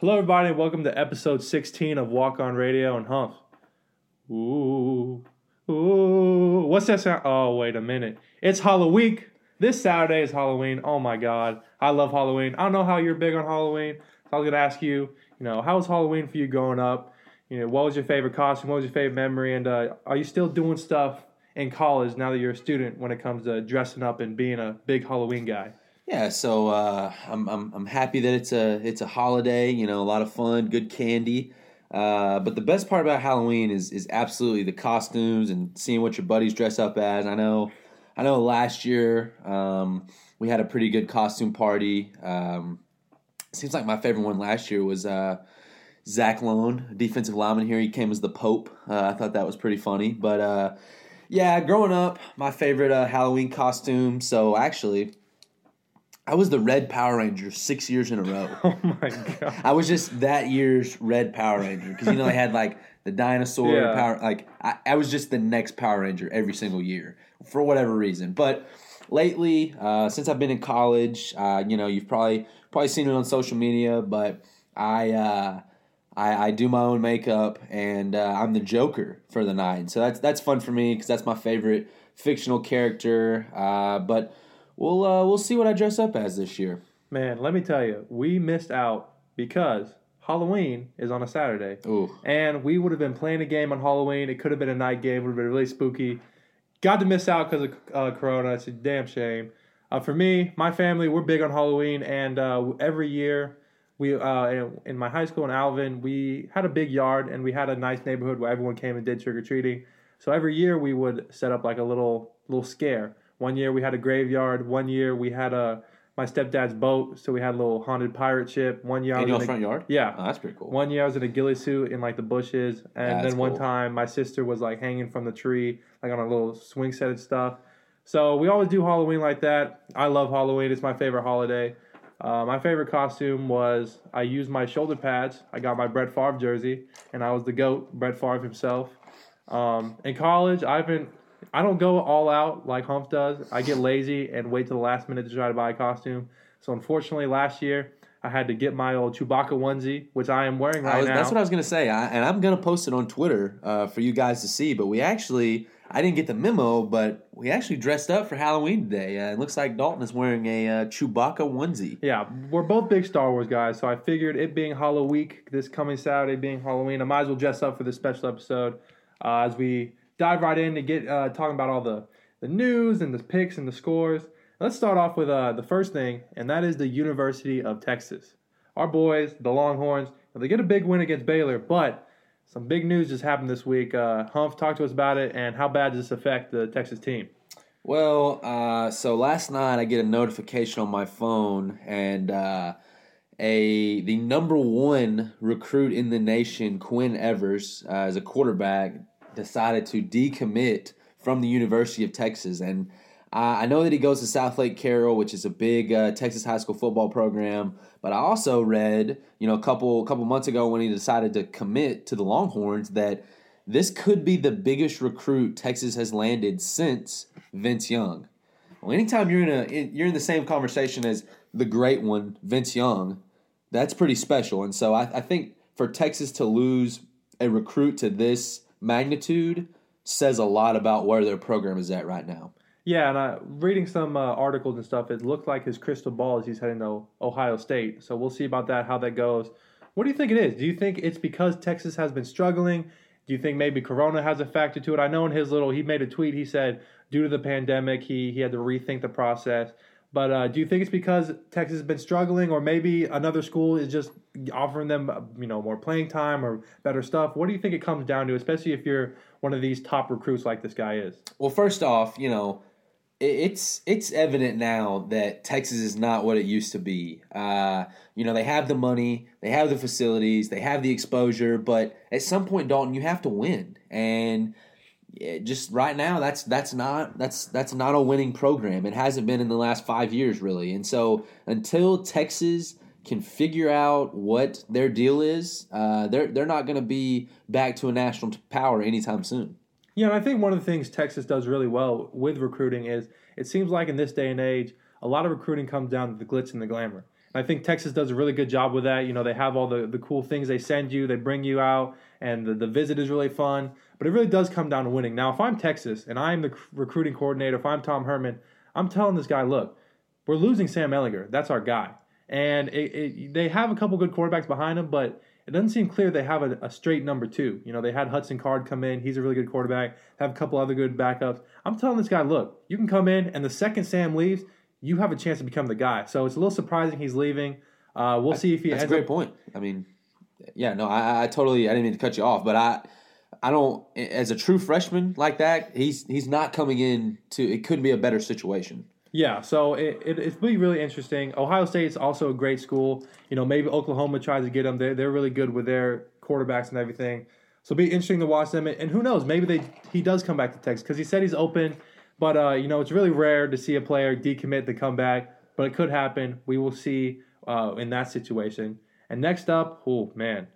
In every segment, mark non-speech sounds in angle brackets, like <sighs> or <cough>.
Hello, everybody, and welcome to episode 16 of Walk On Radio and Humph. Ooh, ooh. What's that sound? Oh, wait a minute. It's Halloween. This Saturday is Halloween. Oh my God. I love Halloween. I don't know how you're big on Halloween. So I was to ask you, you know, how was Halloween for you growing up? You know, what was your favorite costume? What was your favorite memory? And uh, are you still doing stuff in college now that you're a student when it comes to dressing up and being a big Halloween guy? Yeah, so uh, I'm, I'm I'm happy that it's a it's a holiday. You know, a lot of fun, good candy. Uh, but the best part about Halloween is is absolutely the costumes and seeing what your buddies dress up as. I know, I know. Last year um, we had a pretty good costume party. Um, seems like my favorite one last year was uh, Zach Lone, defensive lineman here. He came as the Pope. Uh, I thought that was pretty funny. But uh, yeah, growing up, my favorite uh, Halloween costume. So actually. I was the Red Power Ranger six years in a row. <laughs> Oh my God. I was just that year's Red Power Ranger because you know they had like the dinosaur Yeah. power. Like I, I was just the next Power Ranger every single year for whatever reason. But lately, uh, since I've been in college, uh, you know, you've probably probably seen it on social media, but I. Uh, I, I do my own makeup and uh, I'm the Joker for the night. So that's that's fun for me because that's my favorite fictional character. Uh, but we'll uh, we'll see what I dress up as this year. Man, let me tell you, we missed out because Halloween is on a Saturday. Ooh. And we would have been playing a game on Halloween. It could have been a night game. Would have been really spooky. Got to miss out because of uh, Corona. It's a damn shame. Uh, for me, my family, we're big on Halloween, and uh, every year we uh, in, in my high school in Alvin, we had a big yard and we had a nice neighborhood where everyone came and did trick or treating. So every year we would set up like a little little scare. One year we had a graveyard. One year we had a my stepdad's boat, so we had a little haunted pirate ship. One year I In was your in a- front yard? Yeah, Oh, that's pretty cool. one year I was in a ghillie suit in like the bushes, and then one cool. time my sister was like hanging from the tree, like on a little swing set and stuff. So we always do Halloween like that. I love Halloween; it's my favorite holiday. Uh, my favorite costume was I used my shoulder pads. I got my Brett Favre jersey, and I was the goat, Brett Favre himself. Um, in college, I've been I don't go all out like Humph does. I get lazy and wait to the last minute to try to buy a costume. So unfortunately, last year I had to get my old Chewbacca onesie, which I am wearing right was, now. That's what I was gonna say, I, and I'm gonna post it on Twitter uh, for you guys to see. But we actually, I didn't get the memo, but we actually dressed up for Halloween today. Uh, it looks like Dalton is wearing a uh, Chewbacca onesie. Yeah, we're both big Star Wars guys, so I figured it being Halloween, this coming Saturday being Halloween, I might as well dress up for this special episode uh, as we dive right in to get uh, talking about all the, the news and the picks and the scores. Let's start off with uh, the first thing, and that is the University of Texas. Our boys, the Longhorns, they get a big win against Baylor, but some big news just happened this week. Uh, Humph, talk to us about it, and how bad does this affect the Texas team? Well, uh, so last night I get a notification on my phone, and uh, a the number one recruit in the nation, Quinn Ewers, uh, as a quarterback, decided to decommit from the University of Texas, and I know that he goes to Southlake Carroll, which is a big uh, Texas high school football program. But I also read, you know, a couple couple months ago when he decided to commit to the Longhorns that this could be the biggest recruit Texas has landed since Vince Young. Well, anytime you're in a in, you're in the same conversation as the great one, Vince Young, that's pretty special. And so I, I think for Texas to lose a recruit to this magnitude says a lot about where their program is at right now. Yeah, and I reading some uh, articles and stuff. It looked like his crystal ball is he's heading to Ohio State. So we'll see about that, how that goes. What do you think it is? Do you think it's because Texas has been struggling? Do you think maybe Corona has a factor to it? I know in his little, he made a tweet. He said due to the pandemic, he he had to rethink the process. But uh, do you think it's because Texas has been struggling, or maybe another school is just offering them, uh, you know, more playing time or better stuff? What do you think it comes down to, especially if you're one of these top recruits like this guy is? Well, first off, you know, it's it's evident now that Texas is not what it used to be. Uh, you know, they have the money, they have the facilities, they have the exposure, but at some point, Dalton, you have to win, and just right now, that's that's not that's that's not a winning program. It hasn't been in the last five years, really, and so until Texas can figure out what their deal is, uh, they're they're not going to be back to a national power anytime soon. Yeah, and I think one of the things Texas does really well with recruiting is it seems like in this day and age, a lot of recruiting comes down to the glitz and the glamour. And I think Texas does a really good job with that. You know, they have all the, the cool things they send you, they bring you out, and the, the visit is really fun. But it really does come down to winning. Now, if I'm Texas and I'm the recruiting coordinator, if I'm Tom Herman, I'm telling this guy, look, we're losing Sam Ehlinger. That's our guy. And it, it, they have a couple good quarterbacks behind him, but it doesn't seem clear they have a, a, straight number two. You know, they had Hudson Card come in. He's a really good quarterback. Have a couple other good backups. I'm telling this guy, look, you can come in, and the second Sam leaves, you have a chance to become the guy. So it's a little surprising he's leaving. Uh, we'll see if he. That's a great up- point. I mean, yeah, no, I, I totally. I didn't mean to cut you off, but I. I don't as a true freshman like that, he's he's not coming in to it couldn't be a better situation. Yeah, so it, it, it's really really interesting. Ohio State's also a great school. You know, maybe Oklahoma tries to get them. They're, they're really good with their quarterbacks and everything. So it'll be interesting to watch them. And who knows, maybe they he does come back to Texas because he said he's open. But uh, you know, it's really rare to see a player decommit to come back. But it could happen. We will see uh, in that situation. And next up, oh man,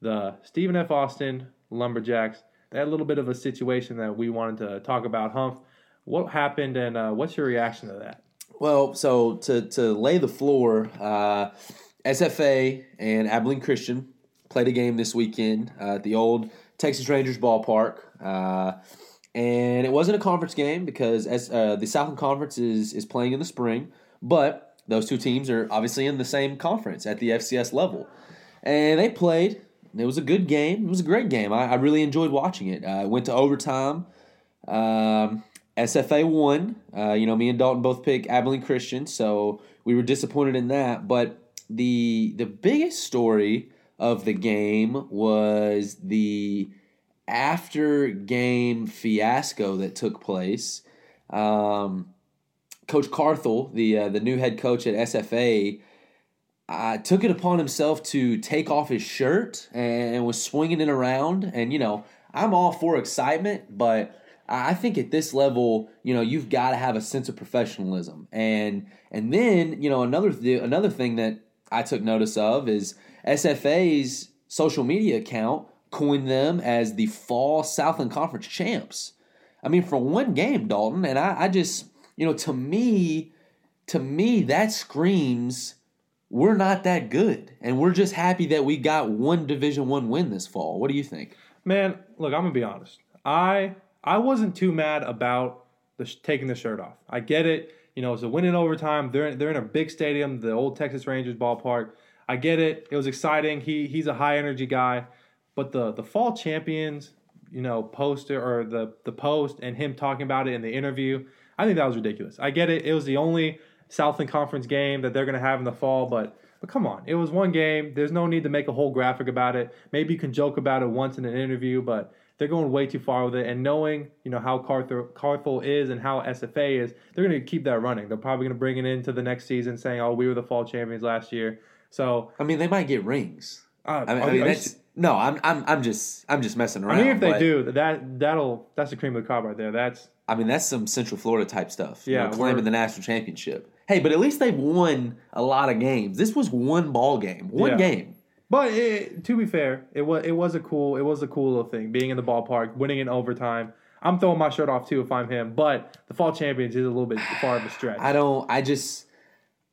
the Stephen F. Austin Lumberjacks. They little bit of a situation that we wanted to talk about. Humph, what happened, and uh, what's your reaction to that? Well, so to to lay the floor, uh, SFA and Abilene Christian played a game this weekend uh, at the old Texas Rangers ballpark, uh, and it wasn't a conference game because as uh, the Southland Conference is is playing in the spring, but those two teams are obviously in the same conference at the FCS level, and they played. It was a good game. It was a great game. I, I really enjoyed watching it. Uh, went to overtime. Um, SFA won. Uh, you know, me and Dalton both picked Abilene Christian, so we were disappointed in that. But the the biggest story of the game was the after game fiasco that took place. Um, coach Carthel, the uh, the new head coach at SFA, uh, took it upon himself to take off his shirt and, was swinging it around. And you know, I'm all for excitement, but I think at this level, you know, you've got to have a sense of professionalism. And and then, you know, another th- another thing that I took notice of is SFA's social media account coined them as the fall Southland Conference champs. I mean, for one game, Dalton, and I, I just, you know, to me, to me, that screams we're not that good, and we're just happy that we got one Division One win this fall. What do you think? Man, look, I'm gonna be honest. I I wasn't too mad about the sh- taking the shirt off. I get it. You know, it's a win in overtime. They're they're in a big stadium, the old Texas Rangers ballpark. I get it. It was exciting. He he's a high energy guy, but the the fall champions, you know, poster or the the post and him talking about it in the interview, I think that was ridiculous. I get it. It was the only Southland Conference game that they're going to have in the fall, but but come on, it was one game. There's no need to make a whole graphic about it. Maybe you can joke about it once in an interview, but they're going way too far with it. And knowing, you know, how Carthel, Carthel is and how SFA is, they're going to keep that running. They're probably going to bring it into the next season saying, oh, we were the fall champions last year. So, I mean, they might get rings. uh, I mean, I mean that's, no, I'm, I'm, I'm just, I'm just messing around. I mean, if they do, that that'll that's the cream of the crop right there. That's I mean, that's some Central Florida type stuff. you know, claiming the national championship. Hey, but at least they've won a lot of games. This was one ball game, one Yeah. game. But it, to be fair, it was it was a cool it was a cool little thing being in the ballpark, winning in overtime. I'm throwing my shirt off too if I'm him, but the fall champions is a little bit far of a stretch. I don't. I just.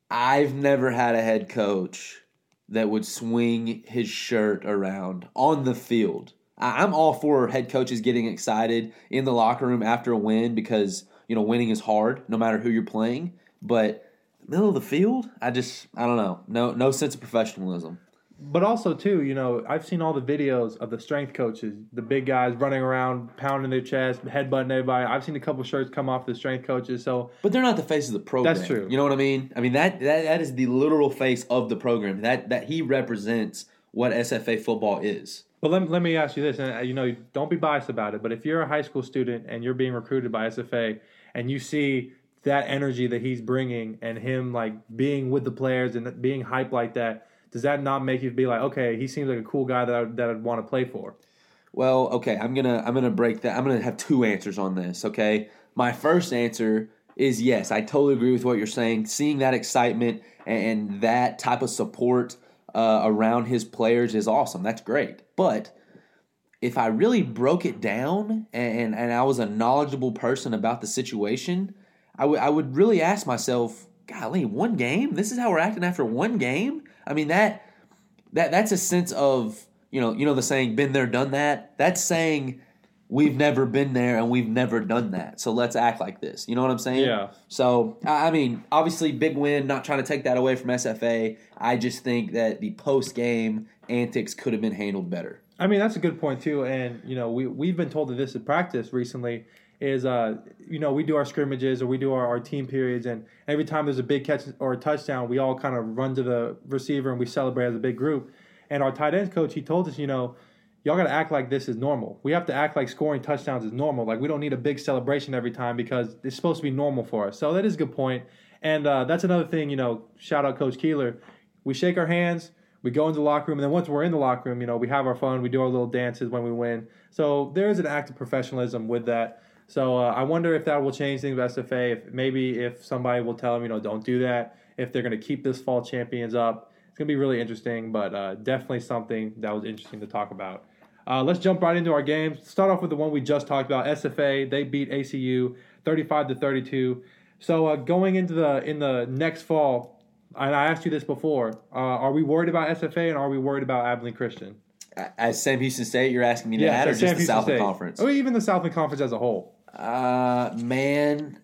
I've never had a head coach that would swing his shirt around on the field. I'm all for head coaches getting excited in the locker room after a win because you know winning is hard no matter who you're playing. But middle of the field, I just I don't know. No no sense of professionalism. But also too, you know, I've seen all the videos of the strength coaches, the big guys running around, pounding their chest, headbutting everybody. I've seen a couple shirts come off the strength coaches. So But they're not the face of the program. That's true. You know what I mean? I mean that that, that is the literal face of the program. That that he represents what SFA football is. But let, let me ask you this, and uh, you know, don't be biased about it. But if you're a high school student and you're being recruited by SFA, and you see that energy that he's bringing, and him like being with the players and being hyped like that, does that not make you be like, okay, he seems like a cool guy that I, that I'd want to play for? Well, okay, I'm gonna I'm gonna break that. I'm gonna have two answers on this. Okay, my first answer is yes, I totally agree with what you're saying. Seeing that excitement and that type of support uh, around his players is awesome. That's great. But if I really broke it down and and I was a knowledgeable person about the situation, I would I would really ask myself, golly, one game. This is how we're acting after one game. I mean that that that's a sense of you know you know the saying been there done that. That's saying we've never been there and we've never done that. So let's act like this. You know what I'm saying? Yeah. So I mean, obviously, big win. Not trying to take that away from SFA. I just think that the post game antics could have been handled better. I mean, that's a good point too. And you know, we we've been told that this in practice recently is uh you know we do our scrimmages or we do our, our team periods and every time there's a big catch or a touchdown we all kind of run to the receiver and we celebrate as a big group and our tight ends coach he told us you know y'all got to act like this is normal we have to act like scoring touchdowns is normal like we don't need a big celebration every time because it's supposed to be normal for us so that is a good point. and uh, that's another thing you know shout out coach keeler we shake our hands we go into the locker room and then once we're in the locker room you know we have our fun we do our little dances when we win so there is an act of professionalism with that so uh, I wonder if that will change things with SFA. If maybe if somebody will tell them, you know, don't do that. If they're going to keep this fall champions up, it's going to be really interesting. But uh, definitely something that was interesting to talk about. Uh, let's jump right into our games. Start off with the one we just talked about. SFA they beat ACU 35 to 32. So uh, going into the in the next fall, and I asked you this before, uh, are we worried about SFA and are we worried about Abilene Christian? As Sam Houston State, you're asking me that, or just Sam the Houston Southland State. Conference? or even the Southland Conference as a whole. Uh, man,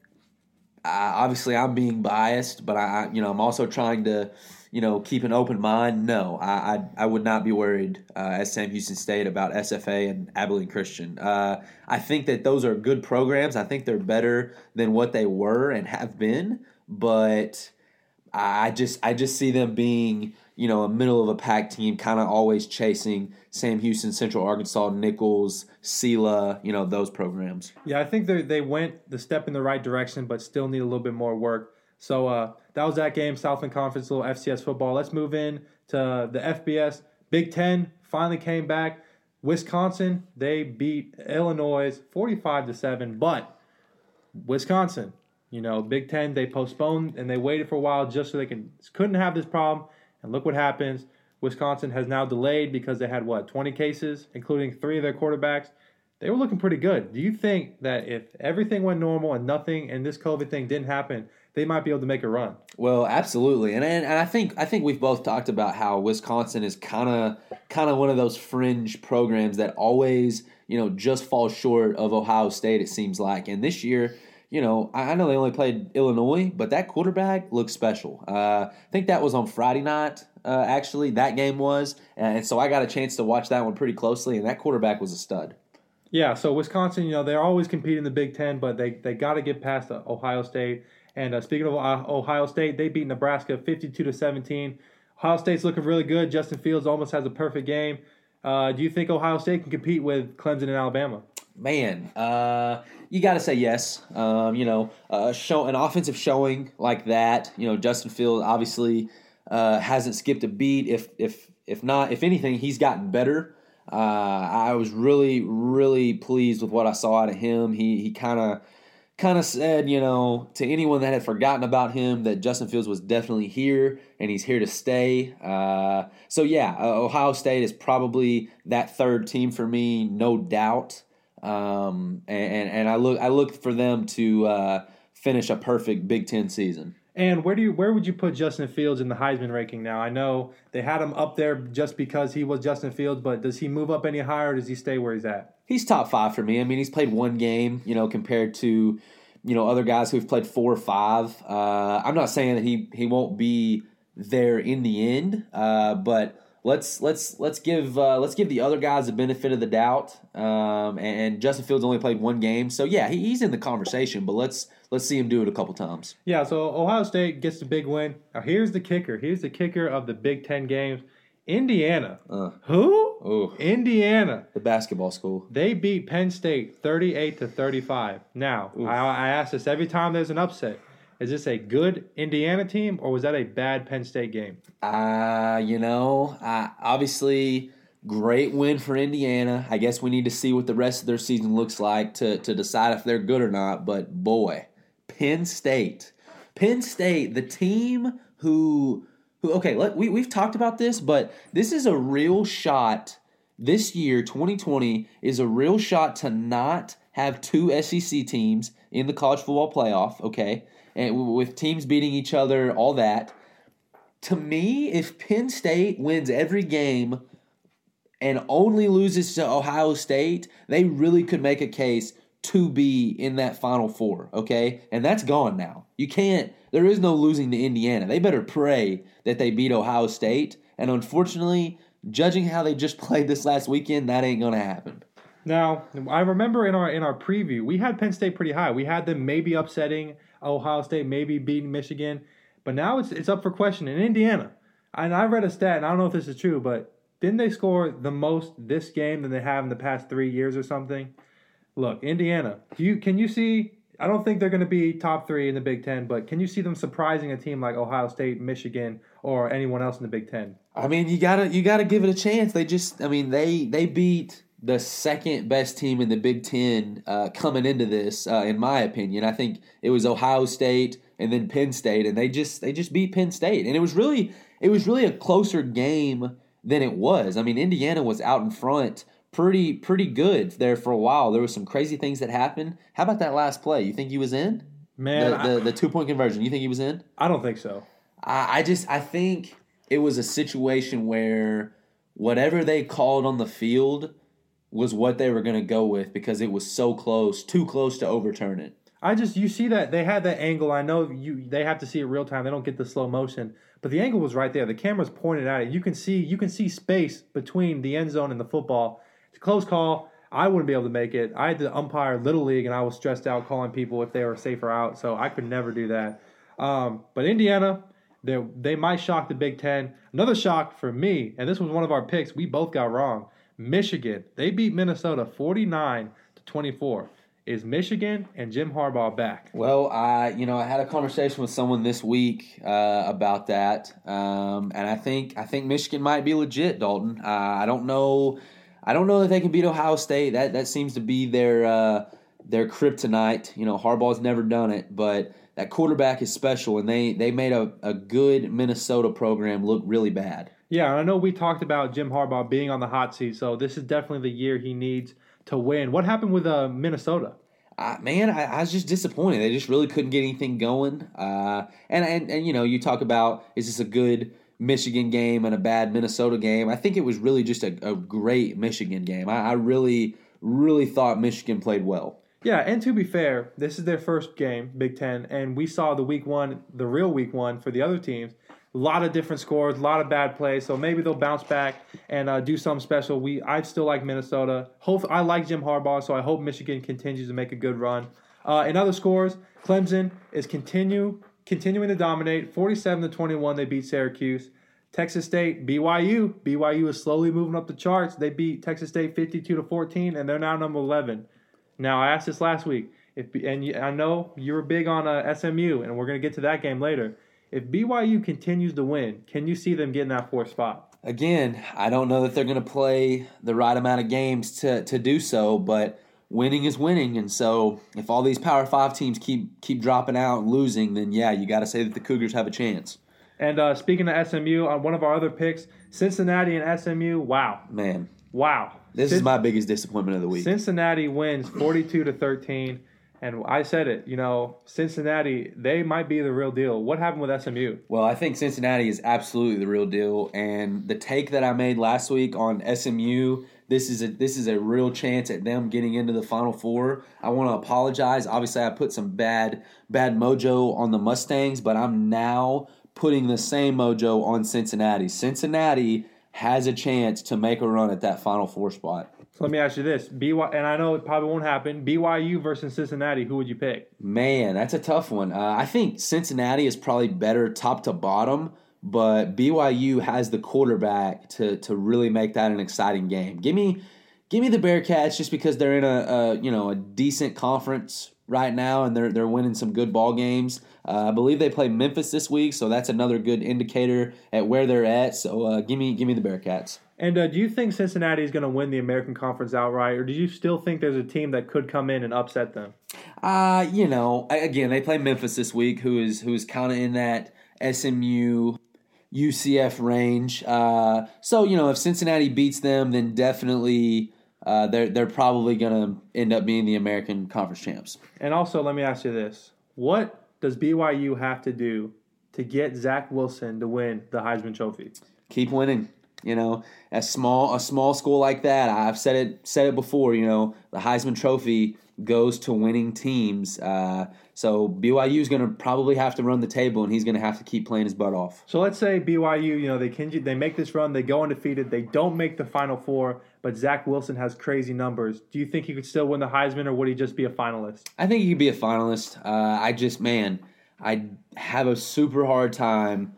uh, obviously I'm being biased, but I, I, you know, I'm also trying to, you know, keep an open mind. No, I, I, I would not be worried uh, as Sam Houston State about SFA and Abilene Christian. Uh, I think that those are good programs. I think they're better than what they were and have been, but I just, I just see them being, you know, a middle of a pack team, kind of always chasing Sam Houston, Central Arkansas, Nicholls, Sela, you know, those programs. Yeah, I think they they went the step in the right direction, but still need a little bit more work. So uh, that was that game, Southland Conference, little FCS football. Let's move in to the FBS. Big Ten finally came back. Wisconsin they beat Illinois forty-five to seven, but Wisconsin, you know, Big Ten they postponed and they waited for a while just so they can couldn't have this problem. And look what happens. Wisconsin has now delayed because they had what twenty cases, including three of their quarterbacks. They were looking pretty good. Do you think that if everything went normal and nothing and this COVID thing didn't happen, they might be able to make a run? Well, absolutely, and and, and I think I think we've both talked about how Wisconsin is kind of kind of one of those fringe programs that always you know just falls short of Ohio State. It seems like, and this year. You know, I I know they only played Illinois, but that quarterback looks special. Uh, I think that was on Friday night. Uh, actually, that game was, and so I got a chance to watch that one pretty closely. And that quarterback was a stud. Yeah, so Wisconsin, you know, they're always competing in the Big Ten, but they, they got to get past Ohio State. And uh, speaking of uh, Ohio State, they beat Nebraska 52 to 17. Ohio State's looking really good. Justin Fields almost has a perfect game. Uh, do you think Ohio State can compete with Clemson and Alabama? Man, uh, you got to say yes. Um, you know, uh, show an offensive showing like that. You know, Justin Fields obviously uh, hasn't skipped a beat. If if if not, if anything, he's gotten better. Uh, I was really really pleased with what I saw out of him. He he kind of kind of said, you know, to anyone that had forgotten about him, that Justin Fields was definitely here and he's here to stay. Uh, so yeah, Ohio State is probably that third team for me, no doubt. Um, and and I look I look for them to uh, finish a perfect Big Ten season. And where do you where would you put Justin Fields in the Heisman ranking now? I know they had him up there just because he was Justin Fields, but does he move up any higher or does he stay where he's at? He's top five for me. I mean, he's played one game, you know, compared to you know other guys who've played four or five. Uh, I'm not saying that he he won't be there in the end, uh, but let's let's let's give uh, let's give the other guys the benefit of the doubt. Um, and, and Justin Fields only played one game, so yeah, he, he's in the conversation. But let's let's see him do it a couple times. Yeah, so Ohio State gets the big win. Now here's the kicker. Here's the kicker of the Big Ten games. Indiana. Uh, Who? oh, Indiana. the basketball school. They beat Penn State 38 to 35. Now, I, I ask this every time there's an upset. Is this a good Indiana team or was that a bad Penn State game? Uh, you know, uh, obviously, great win for Indiana. I guess we need to see what the rest of their season looks like to, to decide if they're good or not. But boy, Penn State. Penn State, the team who, who okay, let, we, we've talked about this, but this is a real shot. This year, 2020, is a real shot to not have two SEC teams in the college football playoff, okay? And with teams beating each other, all that. To me, if Penn State wins every game and only loses to Ohio State, they really could make a case to be in that Final Four, okay? And that's gone now. You can't, there is no losing to Indiana. They better pray that they beat Ohio State. And unfortunately, judging how they just <laughs> played this last weekend, that ain't going to happen. Now, I remember in our in our preview, we had Penn State pretty high. We had them maybe upsetting Ohio State, maybe beating Michigan, but now it's it's up for question in Indiana. And I read a stat, and I don't know if this is true, but didn't they score the most this game than they have in the past three years or something? Look, Indiana. Do you can you see? I don't think they're going to be top three in the Big Ten, but can you see them surprising a team like Ohio State, Michigan, or anyone else in the Big Ten? I mean, you gotta you gotta give it a chance. They just, I mean, they they beat the second best team in the Big Ten uh, coming into this, uh, in my opinion. I think it was Ohio State and then Penn State, and they just they just beat Penn State, and it was really it was really a closer game than it was. I mean, Indiana was out in front pretty pretty good there for a while. There was some crazy things that happened. How about that last play? You think he was in? Man, the, the, the two point conversion. You think he was in? I don't think so. I, I just I think it was a situation where whatever they called on the field was what they were going to go with because it was so close, too close to overturn it. I just you see that they had that angle. I know you they have to see it real time. They don't get the slow motion, but the angle was right there. The camera's pointed at it. You can see you can see space between the end zone and the football. It's a close call. I wouldn't be able to make it. I had to umpire little league, and I was stressed out calling people if they were safe or out. So I could never do that. Um, but Indiana, they they might shock the Big Ten. Another shock for me, and this was one of our picks. We both got wrong. Michigan, they beat Minnesota forty nine to twenty four. Is Michigan and Jim Harbaugh back? Well, I you know I had a conversation with someone this week uh, about that, um, and I think I think Michigan might be legit, Dalton. Uh, I don't know, I don't know that they can beat Ohio State. That that seems to be their uh, their kryptonite. You know, Harbaugh's never done it, but that quarterback is special, and they they made a, a good Minnesota program look really bad. Yeah, I know we talked about Jim Harbaugh being on the hot seat, so this is definitely the year he needs to win. What happened with uh, Minnesota? Uh, man, I, I, was just disappointed. They just really couldn't get anything going. Uh, and, and and you know, you talk about is this a good Michigan game and a bad Minnesota game? I think it was really just a, a great Michigan game. I, I really, really thought Michigan played well. Yeah, and to be fair, this is their first game, Big Ten, and we saw the week one, the real week one for the other teams. A lot of different scores, a lot of bad plays. So maybe they'll bounce back and uh, do something special. We I still like Minnesota. Hope I like Jim Harbaugh, so I hope Michigan continues to make a good run. Uh, in other scores, Clemson is continue continuing to dominate. Forty-seven to twenty-one, they beat Syracuse. Texas State, BYU. BYU is slowly moving up the charts. They beat Texas State 52 to 14, and they're now number 11. Now, I asked this last week, if and I know you were big on uh, SMU, and we're to get to that game later. If BYU continues to win, can you see them getting that fourth spot? Again, I don't know that they're going to play the right amount of games to, to do so, but winning is winning. And so if all these Power Five teams keep keep dropping out and losing, then yeah, you got to say that the Cougars have a chance. And uh, speaking of SMU, on one of our other picks, Cincinnati and SMU. Wow, man, wow. This Cin- is my biggest disappointment of the week. Cincinnati wins forty-two to thirteen. And I said it, you know, Cincinnati, they might be the real deal. What happened with SMU? Well, I think Cincinnati is absolutely the real deal. And the take that I made last week on SMU, this is a this is a real chance at them getting into the final four. I want to apologize. Obviously, I put some bad bad mojo on the Mustangs, but I'm now putting the same mojo on Cincinnati. Cincinnati has a chance to make a run at that final four spot. So let me ask you this: BY, and I know it probably won't happen. BYU versus Cincinnati. Who would you pick? Man, that's a tough one. Uh, I think Cincinnati is probably better top to bottom, but BYU has the quarterback to to really make that an exciting game. Give me, give me the Bearcats just because they're in a, a you know a decent conference right now and they're they're winning some good ball games. Uh, I believe they play Memphis this week, so that's another good indicator at where they're at. So uh, give me give me the Bearcats. And uh, do you think Cincinnati is going to win the American Conference outright, or do you still think there's a team that could come in and upset them? Uh, you know, again, they play Memphis this week, who is who is kind of in that SMU UCF range. Uh, so you know, if Cincinnati beats them, then definitely uh, they're they're probably going to end up being the American Conference champs. And also, let me ask you this: what does BYU have to do to get Zach Wilson to win the Heisman Trophy? Keep winning. You know, a small a small school like that. I've said it said it before. You know, the Heisman Trophy goes to winning teams. Uh, so BYU is going to probably have to run the table, and he's going to have to keep playing his butt off. So let's say BYU, you know, they can they make this run, they go undefeated, they don't make the Final Four, but Zach Wilson has crazy numbers. Do you think he could still win the Heisman, or would he just be a finalist? I think he could be a finalist. Uh, I just, man, I have a super hard time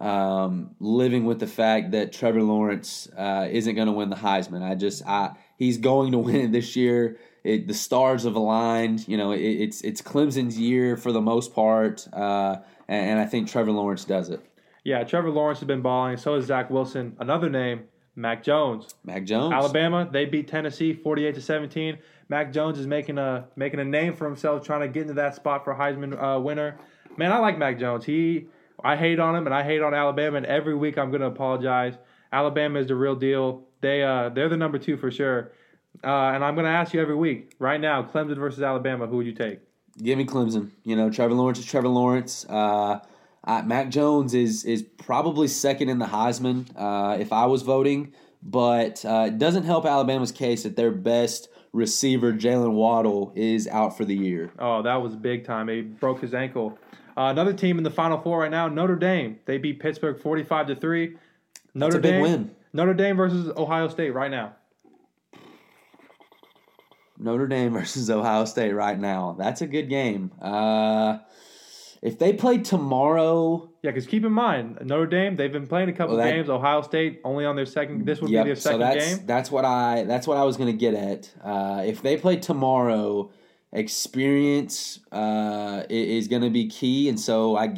um, living with the fact that Trevor Lawrence uh, isn't going to win the Heisman. I just, I he's going to win it this year. It, the stars have aligned. You know, it, it's it's Clemson's year for the most part, uh, and, and I think Trevor Lawrence does it. Yeah, Trevor Lawrence has been balling. So has Zach Wilson. Another name, Mac Jones. Mac Jones. Alabama, they beat Tennessee 48 to 17. Mac Jones is making a making a name for himself, trying to get into that spot for Heisman uh, winner. Man, I like Mac Jones. He, I hate on them and I hate on Alabama. And every week I'm going to apologize. Alabama is the real deal. They uh, they're the number two for sure. Uh, and I'm going to ask you every week, right now, Clemson versus Alabama, who would you take? Give me Clemson. You know, Trevor Lawrence is Trevor Lawrence. Uh, uh, Mac Jones is is probably second in the Heisman uh, if I was voting, but uh, it doesn't help Alabama's case that their best receiver Jaylen Waddle is out for the year. Oh, that was big time. He broke his ankle. Uh, another team in the Final Four right now, Notre Dame. They beat Pittsburgh forty-five to three. Notre That's a big Dame, win. Notre Dame versus Ohio State right now. Notre Dame <laughs> versus Ohio State right now. That's a good game. Uh, if they play tomorrow, Yeah, because keep in mind, Notre Dame, they've been playing a couple Well, that- games. Ohio State only on their second. This would yep. be their So second that's game. that's what I that's what I was gonna get at. Uh, if they play tomorrow, experience uh, is gonna be key. And so I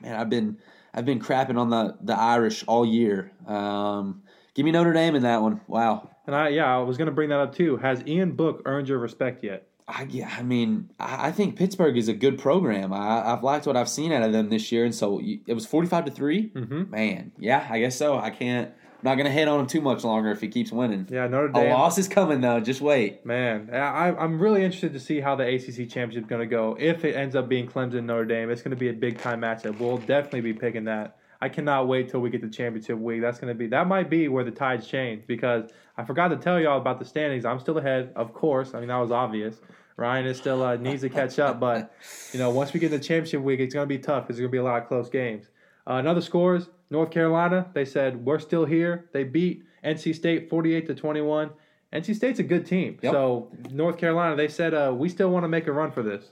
man, I've been I've been crapping on the the Irish all year. Um, give me Notre Dame in that one. Wow. And I, yeah, I was going to bring that up too. Has Ian Book earned your respect yet? I, yeah, I mean, I, I think Pittsburgh is a good program. I, I've liked what I've seen out of them this year, and so it was forty-five to 3 Mm-hmm. Man, yeah, I guess so. I can't. I'm not gonna hit on him too much longer if he keeps winning. Yeah, Notre Dame. A loss is coming though. Just wait. Man, I, I'm really interested to see how the ACC championship is going to go. If it ends up being Clemson Notre Dame, it's going to be a big time matchup. We'll definitely be picking that. I cannot wait till we get to championship week. That's to be that might be where the tides change because I forgot to tell y'all about the standings. I'm still ahead, of course. I mean that was obvious. Ryan is still uh, needs to catch up, but you know once we get to championship week, it's going to be tough because there's going to be a lot of close games. Uh, another scores: North Carolina. They said we're still here. They beat NC State 48 to 21. NC State's a good team. Yep. So North Carolina, they said uh, we still want to make a run for this.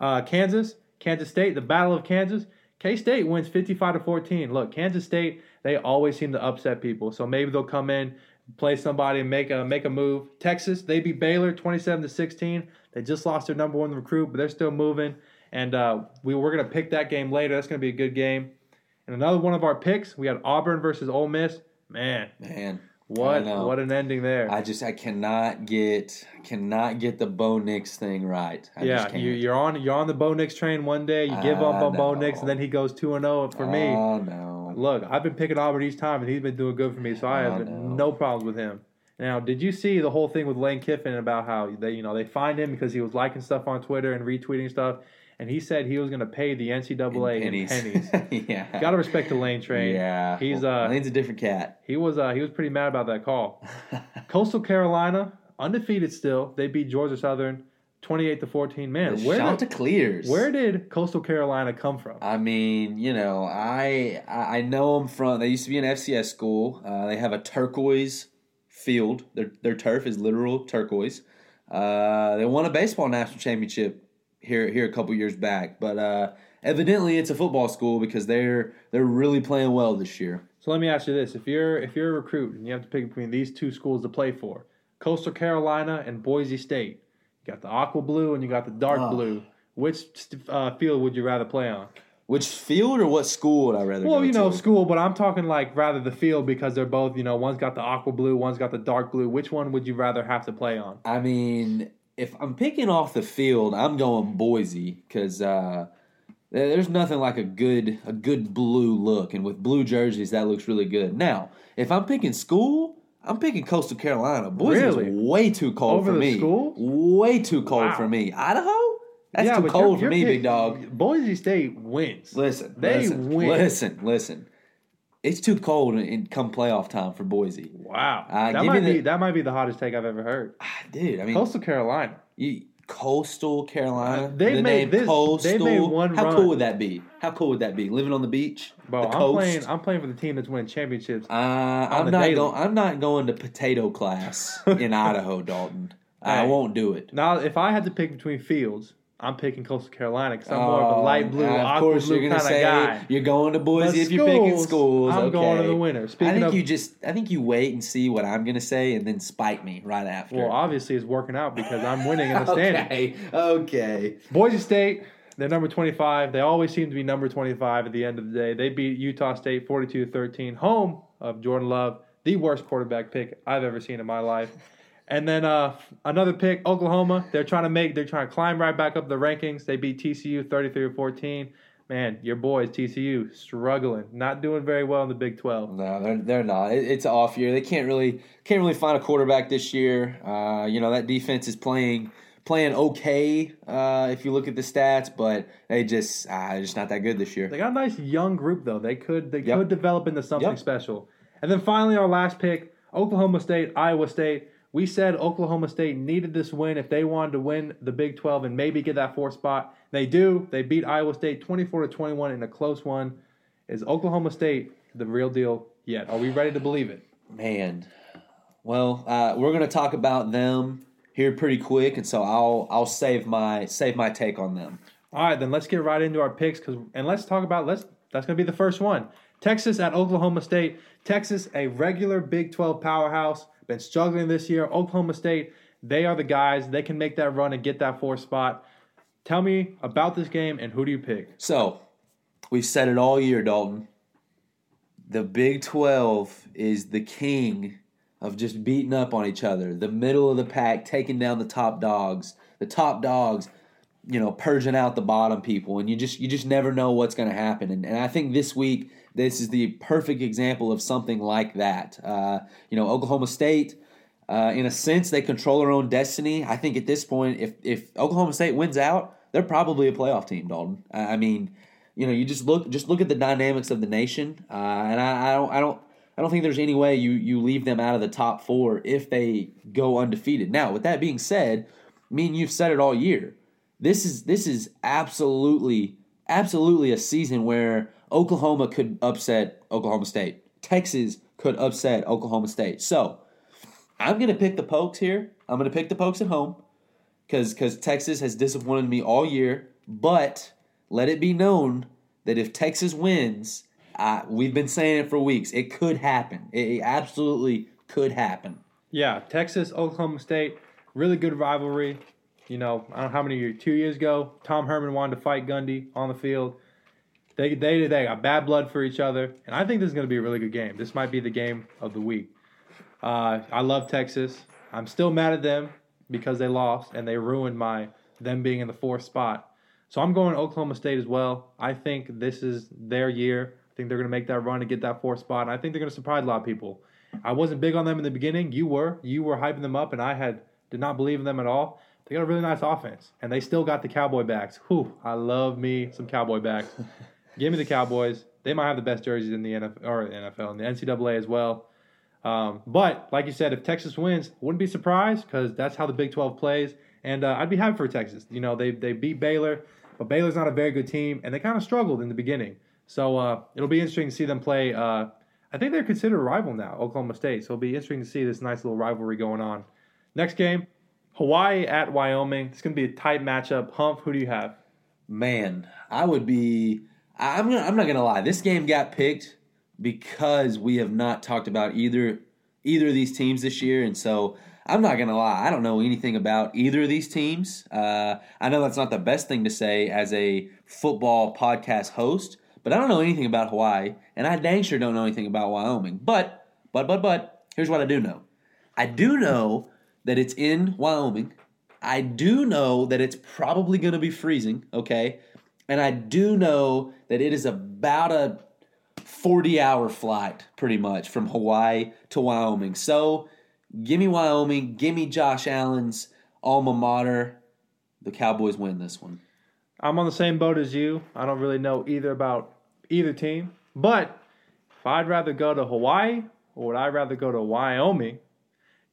Uh, Kansas, Kansas State, the Battle of Kansas. K State wins 55 to 14. Look, Kansas State, they always seem to upset people. So maybe they'll come in, play somebody, and make a make a move. Texas, they beat Baylor 27 to 16. They just lost their number one recruit, but they're still moving. And uh, we we're gonna pick that game later. That's gonna be a good game. And another one of our picks, we had Auburn versus Ole Miss. Man, Man, what what an ending there. I just I cannot get cannot get the Bo Nix thing right. I yeah, just can't. you, you're on you're on the Bo Nix train one day. You give up on Bo. Nix, and then he goes two and zero for me. Oh no. Look, I've been picking Auburn each time, and he's been doing good for me, so I have no problems with him. Now, did you see the whole thing with Lane Kiffin about how they, you know, they fined him because he was liking stuff on Twitter and retweeting stuff, and he said he was going to pay the NCAA in pennies. <laughs> yeah. Got to respect the Lane train. Yeah. He's, uh, Lane's a different cat. He was uh, he was pretty mad about that call. <laughs> Coastal Carolina undefeated still. They beat Georgia Southern, twenty eight to fourteen. Man, where Shout did, to Clears. where did Coastal Carolina come from? I mean, you know, I I I know them from. They used to be an FCS school. Uh, they have a turquoise field. Their their turf is literal turquoise. Uh, they won a baseball national championship here here a couple years back, but uh, evidently it's a football school because they're they're really playing well this year. So let me ask you this: if you're if you're a recruit and you have to pick between these two schools to play for, Coastal Carolina and Boise State, you got the aqua blue and you got the dark Oh. blue. Which uh, field would you rather play on? Which field or what school would I rather? Well, you know, to? school, but I'm talking like rather the field because they're both, you know, one's got the aqua blue, one's got the dark blue. Which one would you rather have to play on? I mean, if I'm picking off the field, I'm going Boise because uh, there's nothing like a good a good blue look, and with blue jerseys, that looks really good. Now, if I'm picking school, I'm picking Coastal Carolina. Boise Really? is way too cold Over for me. school? Way too cold Wow. for me. Idaho? That's too cold you're- for me, you're big dog. Boise State wins. Listen, They listen, win. listen, listen. It's too cold in, in come playoff time for Boise, Wow, Uh, that might me be the- that might be the hottest take I've ever heard. Dude. I mean, Coastal Carolina. you, coastal Carolina. They the made this- coastal. they made one How run. cool would that be? How cool would that be? Living on the beach, Bro, the I'm coast. playing. I'm playing for the team that's winning championships. Uh, I'm the not going. I'm not going to potato class in <laughs> Idaho, Dalton. I won't do it. Now, if I had to pick between fields, I'm picking Coastal Carolina because I'm more of a Oh, light blue, uh, of aqua course blue kind of guy. you're going to Boise But if you're picking schools. I'm going to the winner. Speaking I think of- you just. I think you wait and see what I'm gonna say, and then spike me right after. Well, obviously, it's working out because I'm winning in the <laughs> standings. okay. Okay. Boise State, they're number 25. They always seem to be number 25 at the end of the day. They beat Utah State 42 13, home of Jordan Love, the worst quarterback pick I've ever seen in my life. And then uh, another pick, Oklahoma. They're trying to make, they're trying to climb right back up the rankings. They beat TCU 33 14. Man, your boys, TCU, struggling, not doing very well in the Big 12. No, they're they're not. It, it's an off year. They can't really can't really find a quarterback this year. Uh, you know that defense is playing playing okay uh, if you look at the stats, but they just they're just not that good this year. They got a nice young group though. They could they Yep. could develop into something Yep. special. And then finally our last pick, Oklahoma State, Iowa State. We said Oklahoma State needed this win if they wanted to win the Big 12 and maybe get that fourth spot. They do. They beat Iowa State 24 to 21 in a close one. Is Oklahoma State the real deal yet? Are we ready to believe it? Man, well, uh, we're gonna talk about them here pretty quick, and so I'll I'll save my save my take on them. All right, then let's get right into our picks cuz and let's talk about let's that's going to be the first one. Texas at Oklahoma State. Texas a regular Big 12 powerhouse, been struggling this year. Oklahoma State, they are the guys. They can make that run and get that fourth spot. Tell me about this game and who do you pick? So, we've said it all year, Dalton. The Big 12 is the king of just beating up on each other. The middle of the pack taking down the top dogs. The top dogs, you know, purging out the bottom people and you just you just never know what's going to happen. And, and I think this week this is the perfect example of something like that. Uh, you know, Oklahoma State uh, in a sense, they control their own destiny. I think at this point, if if Oklahoma State wins out, they're probably a playoff team, Dalton. I mean, you know, you just look just look at the dynamics of the nation, uh, and I, I don't I don't I don't think there's any way you you leave them out of the top four if they go undefeated. Now, with that being said, I mean you've said it all year. This is this is absolutely absolutely a season where Oklahoma could upset Oklahoma State. Texas could upset Oklahoma State. So. I'm gonna pick the Pokes here. I'm gonna pick the Pokes at home because because Texas has disappointed me all year. But let it be known that if Texas wins, uh, we've been saying it for weeks. It could happen. It, it absolutely could happen. Yeah, Texas, Oklahoma State, really good rivalry. You know, I don't know how many years, two years ago, Tom Herman wanted to fight Gundy on the field. They they they got bad blood for each other, and I think this is going to be a really good game. This might be the game of the week. Uh, I love Texas. I'm still mad at them because they lost and they ruined my them being in the fourth spot. So I'm going Oklahoma State as well. I think this is their year. I think they're going to make that run and get that fourth spot. And I think they're going to surprise a lot of people. I wasn't big on them in the beginning. You were. You were hyping them up, and I had did not believe in them at all. They got a really nice offense, and they still got the Cowboy backs. Whew, I love me some Cowboy backs. <laughs> Give me the Cowboys. They might have the best jerseys in the NFL or NFL and the NCAA as well. Um, but like you said, if Texas wins, wouldn't be surprised because that's how the Big 12 plays, and uh, I'd be happy for Texas. You know, they they beat Baylor, but Baylor's not a very good team, and they kind of struggled in the beginning. So uh, it'll be interesting to see them play. Uh, I think they're considered a rival now, Oklahoma State. So it'll be interesting to see this nice little rivalry going on. Next game, Hawaii at Wyoming. It's going to be a tight matchup. Hump, who do you have? Man, I would be. I'm gonna, I'm not gonna lie. This game got picked because we have not talked about either either of these teams this year, and so I'm not gonna lie. I don't know anything about either of these teams. Uh, I know that's not the best thing to say as a football podcast host, but I don't know anything about Hawaii, and I dang sure don't know anything about Wyoming. But but but but here's what I do know. I do know that it's in Wyoming. I do know that it's probably going to be freezing, okay? And I do know that it is about a 40 hour flight, pretty much, from Hawaii to Wyoming. So give me Wyoming, give me Josh Allen's alma mater. the Cowboys win this one. I'm on the same boat as you. I don't really know either about either team. But if I'd rather go to Hawaii or would I rather go to Wyoming,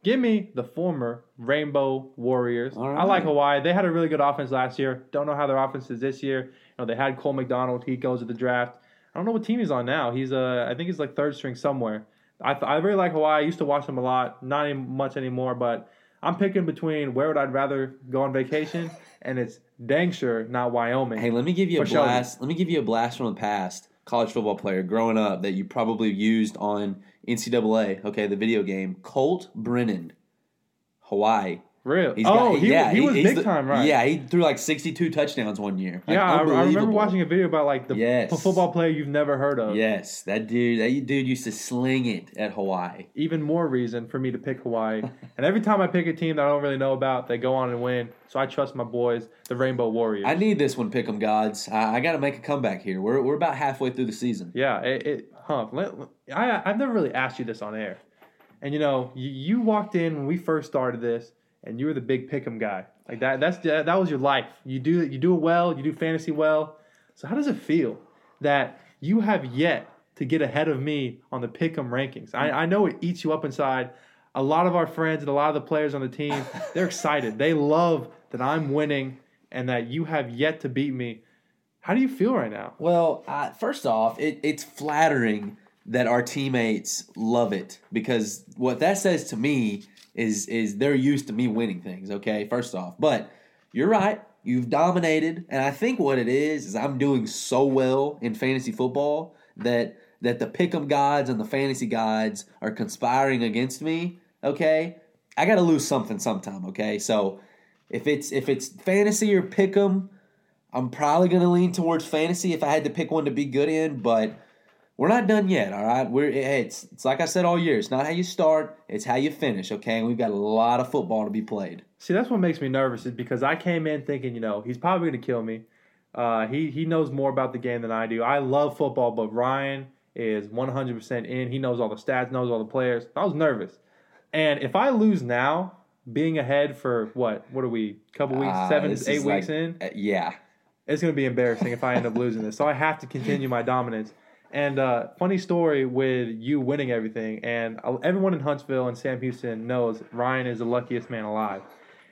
give me the former Rainbow Warriors. All I like. Hawaii. They had a really good offense last year. Don't know how their offense is this year. You know, they had Cole McDonald. He goes to the draft. I don't know what team he's on now. He's uh, I think he's like third string somewhere. I, th- I really like Hawaii. I used to watch them a lot. Not any, much anymore, but I'm picking between where would I rather go on vacation, <laughs> and it's dang sure not Wyoming. Hey, let me give you a blast. Let me give you a blast from the past. College football player growing up that you probably used on NCAA. Okay, the video game. Colt Brennan, Hawaii. Real? He's oh, got- he, yeah, he was big the- time, right? Yeah, he threw like 62 touchdowns one year. Like, yeah. I, I remember watching a video about like the Yes. f- football player you've never heard of. Yes, that dude. That dude used to sling it at Hawaii. Even more reason for me to pick Hawaii. <laughs> and every time I pick a team that I don't really know about, they go on and win. So I trust my boys, the Rainbow Warriors. I need this one, Pick'em Gods. I, I got to make a comeback here. We're we're about halfway through the season. Yeah, it, it huh. Let, I I've never really asked you this on air, and you know, you, you walked in when we first started this, and you were the big pick'em guy. Like that. That's that was your life. You do you do it well. You do fantasy well. So how does it feel that you have yet to get ahead of me on the pick'em rankings? I, I know it eats you up inside. A lot of our friends and a lot of the players on the team, <laughs> they're excited. They love that I'm winning and that you have yet to beat me. How do you feel right now? Well, uh, first off, it, it's flattering that our teammates love it because what that says to me is is they're used to me winning things. Okay, first off, but you're right. You've dominated, and I think what it is is I'm doing so well in fantasy football that that the pick'em gods and the fantasy gods are conspiring against me. Okay, I got to lose something sometime. Okay, so if it's if it's fantasy or pick'em. I'm probably going to lean towards fantasy if I had to pick one to be good in, but we're not done yet. All right, we're it's it's like I said all year. It's not how you start; it's how you finish. Okay, and we've got a lot of football to be played. See, that's what makes me nervous is because I came in thinking, you know, he's probably going to kill me. Uh, he he knows more about the game than I do. I love football, but Ryan is 100% in. He knows all the stats, knows all the players. I was nervous, and if I lose now, being ahead for what? What are we? Couple weeks, Uh, seven, eight weeks like- in. uh, yeah, It's going to be embarrassing if I end up losing this. So I have to continue my dominance. And uh, funny story with you winning everything, and uh, everyone in Huntsville and Sam Houston knows Ryan is the luckiest man alive.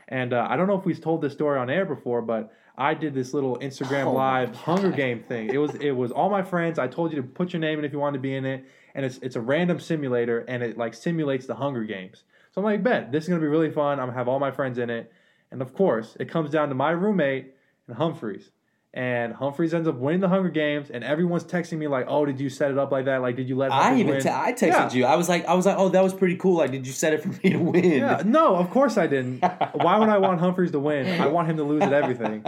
And uh, I don't know if we've told this story on air before, but I did this little Instagram Oh live Hunger Game thing. It was it was all my friends. I told you to put your name in if you wanted to be in it, and it's it's a random simulator, and it like simulates the Hunger Games. So I'm like, bet this is gonna be really fun. I'm gonna have all my friends in it, and of course, it comes down to my roommate and Humphreys. And Humphreys ends up winning the Hunger Games, and everyone's texting me like, "Oh, did you set it up like that? Like, did you let?" Him win I even win?" I texted Yeah. you. I was like, I was like, oh, that was pretty cool. Like, did you set it for me to win? Yeah, no, of course I didn't. <laughs> Why would I want Humphreys to win? I want him to lose at everything.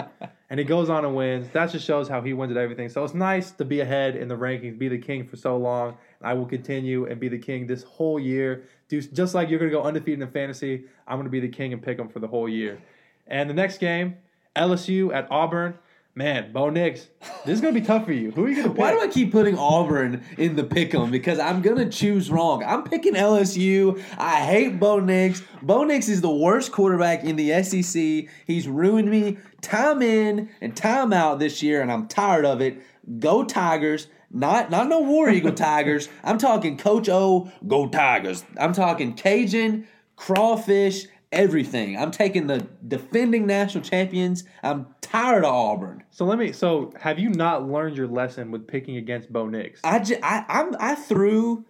And he goes on and wins. That just shows how he wins at everything. So it's nice to be ahead in the rankings, be the king for so long. I will continue and be the king this whole year. Do just like you're going to go undefeated in fantasy. I'm going to be the king and pick them for the whole year. And the next game, LSU at Auburn. Man, Bo Nix, this is going to be tough for you. Who are you going to pick? Why do I keep putting Auburn in the pick'em? Because I'm gonna choose wrong. I'm picking LSU. I hate Bo Nix. Bo Nix is the worst quarterback in the SEC. He's ruined me time in and time out this year, and I'm tired of it. Go Tigers. Not not no War Eagle <laughs> Tigers. I'm talking Coach O. Go Tigers. I'm talking Cajun, crawfish, everything. I'm taking the defending national champions. I'm tired of Auburn. So let me. So have you not learned your lesson with picking against Bo Nix? I, ju- I, I'm, I threw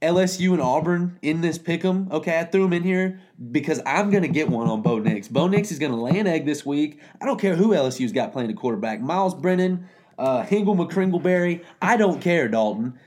LSU and Auburn in this pick'em. Okay, I threw them in here because I'm gonna get one on Bo Nix. Bo Nix is gonna lay an egg this week. I don't care who LSU's got playing the quarterback. Myles Brennan, uh, Hingle McCringleberry. I don't care, Dalton.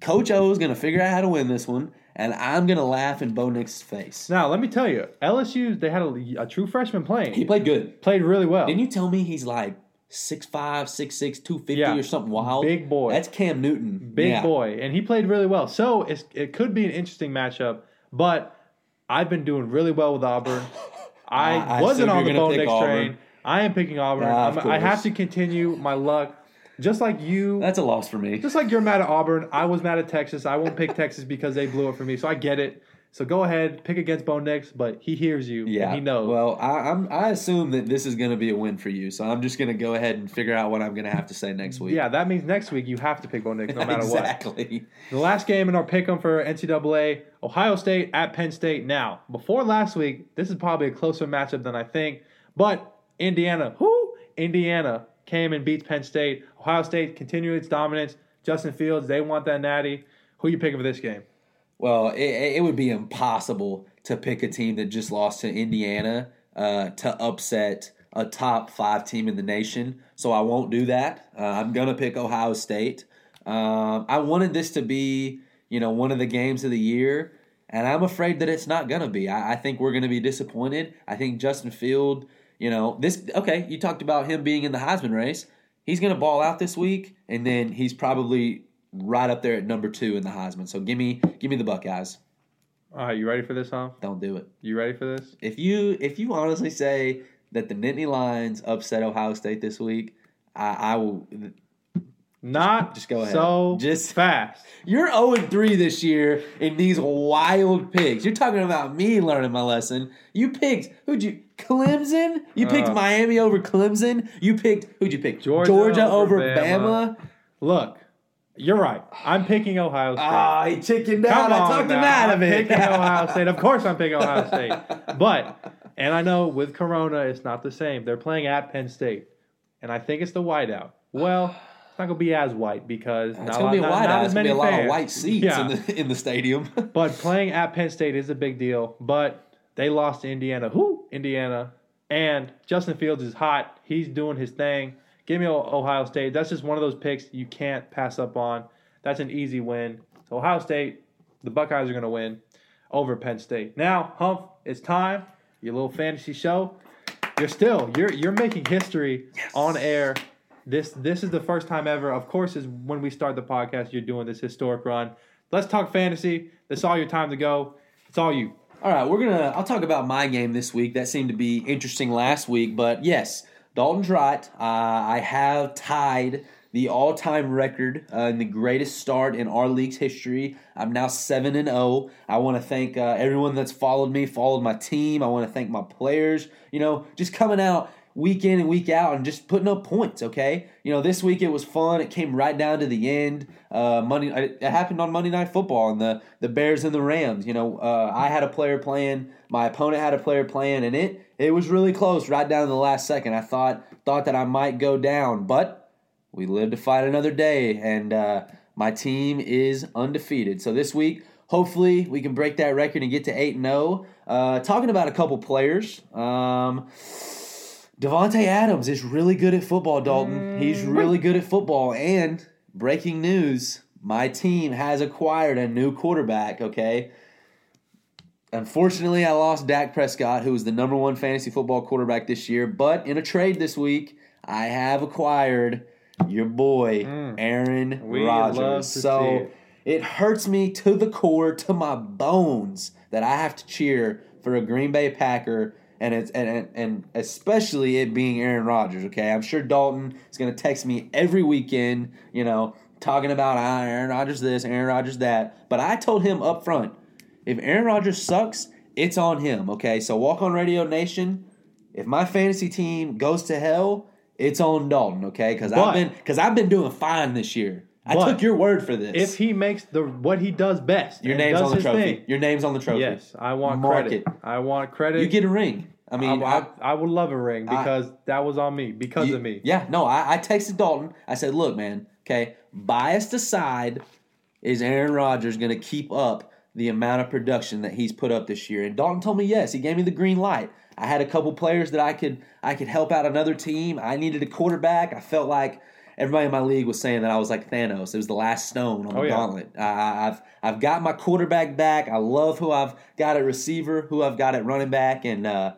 Coach O is gonna figure out how to win this one, and I'm gonna laugh in Bo Nix's face. Now let me tell you, LSU they had a, a true freshman playing. He played good. played really well. Didn't you tell me he's like 6'5", 6'6", 250 Yeah. or something wild? Big boy. That's Cam Newton. Big Yeah. boy, and he played really well. So it's, it could be an interesting matchup. But I've been doing really well with Auburn. <laughs> I, I wasn't on the Bo Nix Auburn. train. I am picking Auburn. I have to continue my luck, just like you. That's a loss for me. just like you're mad at Auburn, I was mad at Texas. I won't pick <laughs> Texas because they blew it for me. So I get it. So go ahead, pick against Bo Nix, but he hears you. Yeah, and he knows. Well, I, I'm I assume that this is going to be a win for you, so I'm just going to go ahead and figure out what I'm going to have to say next week. yeah, that means next week you have to pick Bo Nix no matter what. exactly. The last game in our pick'em for NCAA, Ohio State at Penn State. Now, before last week, this is probably a closer matchup than I think, but Indiana, who? Indiana came and beats Penn State. Ohio State continued its dominance. Justin Fields, they want that natty. Who you picking for this game? Well, it, it would be impossible to pick a team that just lost to Indiana uh, to upset a top five team in the nation. So I won't do that. Uh, I'm gonna pick Ohio State. Um, I wanted this to be, you know, one of the games of the year, and I'm afraid that it's not gonna be. I, I think we're gonna be disappointed. I think Justin Field, you know, this. Okay, you talked about him being in the Heisman race. He's gonna ball out this week, and then he's probably right up there at number two in the Heisman. So give me, give me the Buckeyes. All right, you ready for this, huh? Don't do it. You ready for this? If you if you honestly say that the Nittany Lions upset Ohio State this week, I, I will. Not Just go ahead. so Just- fast. You're 0 3 this year in these wild picks. You're talking about me learning my lesson. You picked who'd you Clemson? You picked Uh. Miami over Clemson. You picked who'd you pick? Georgia over over Bama. Bama. Look, you're right. I'm picking Ohio State. Ah, he chickened out. Come I talked him now. out I'm of it. picking <laughs> Ohio State. Of course, I'm picking Ohio State. But and I know with Corona, it's not the same. They're playing at Penn State, and I think it's the whiteout. Well, it's not gonna be as white because It's not, gonna be a not, whiteout. not It's gonna be many a lot of white seats Yeah. in the <laughs> in the stadium. <laughs> But playing at Penn State is a big deal. But they lost to Indiana. Who? Indiana. And Justin Fields is hot. He's doing his thing. Give me Ohio State. That's just one of those picks you can't pass up on. That's an easy win. So Ohio State, the Buckeyes are going to win over Penn State. Now, Humph, it's time. Your little fantasy show. You're still you're you're making history on air. This this is the first time ever. Of course, is when we start the podcast. You're doing this historic run. Let's talk fantasy. That's all your time to go. It's all you. All right, we're gonna. I'll talk about my game this week. That seemed to be interesting last week, but yes, Dalton's right. Uh, I have tied the all-time record uh, in the greatest start in our league's history. I'm now seven and zero. I want to thank uh, everyone that's followed me, followed my team. I want to thank my players. You know, just coming out week in and week out and just putting up points. Okay, you know, this week it was fun. It came right down to the end. Uh, Monday, it happened on Monday Night Football and the the Bears and the Rams. You know, uh, I had a player playing, my opponent had a player playing, and it it was really close right down to the last second. I thought thought that I might go down, but we live to fight another day, and uh, my team is undefeated. So this week. Hopefully we can break that record and get to eight and zero. Uh, talking about a couple players, um, Davante Adams is really good at football, Dalton. He's really good at football. And breaking news, my team has acquired a new quarterback, okay? Unfortunately, I lost Dak Prescott, who was the number one fantasy football quarterback this year. But in a trade this week, I have acquired your boy, Aaron We Rodgers. so it hurts me to the core, to my bones, that I have to cheer for a Green Bay Packer, and it's and and, especially it being Aaron Rodgers. Okay, I'm sure Dalton is going to text me every weekend, you know, talking about ah, Aaron Rodgers this, Aaron Rodgers that. But I told him up front, if Aaron Rodgers sucks, it's on him. Okay, so Walk on Radio Nation. If my fantasy team goes to hell, it's on Dalton. Okay, because I've been because I've been doing fine this year. I But took your word for this. If he makes the what he does best, Your name's on the trophy. thing, Your name's on the trophy. yes, I want Mark credit. it. I want credit. You get a ring. I mean, I, I, I would love a ring I- because that was on me because you- of me. Yeah, no, I, I texted Dalton. I said, look, man, okay, biased aside, is Aaron Rodgers going to keep up the amount of production that he's put up this year? And Dalton told me yes. He gave me the green light. I had a couple players that I could I could help out another team. I needed a quarterback. I felt like everybody in my league was saying that I was like Thanos. It was the last stone on the Oh, yeah. gauntlet. I, I've I've got my quarterback back. I love who I've got at receiver, who I've got at running back, and uh,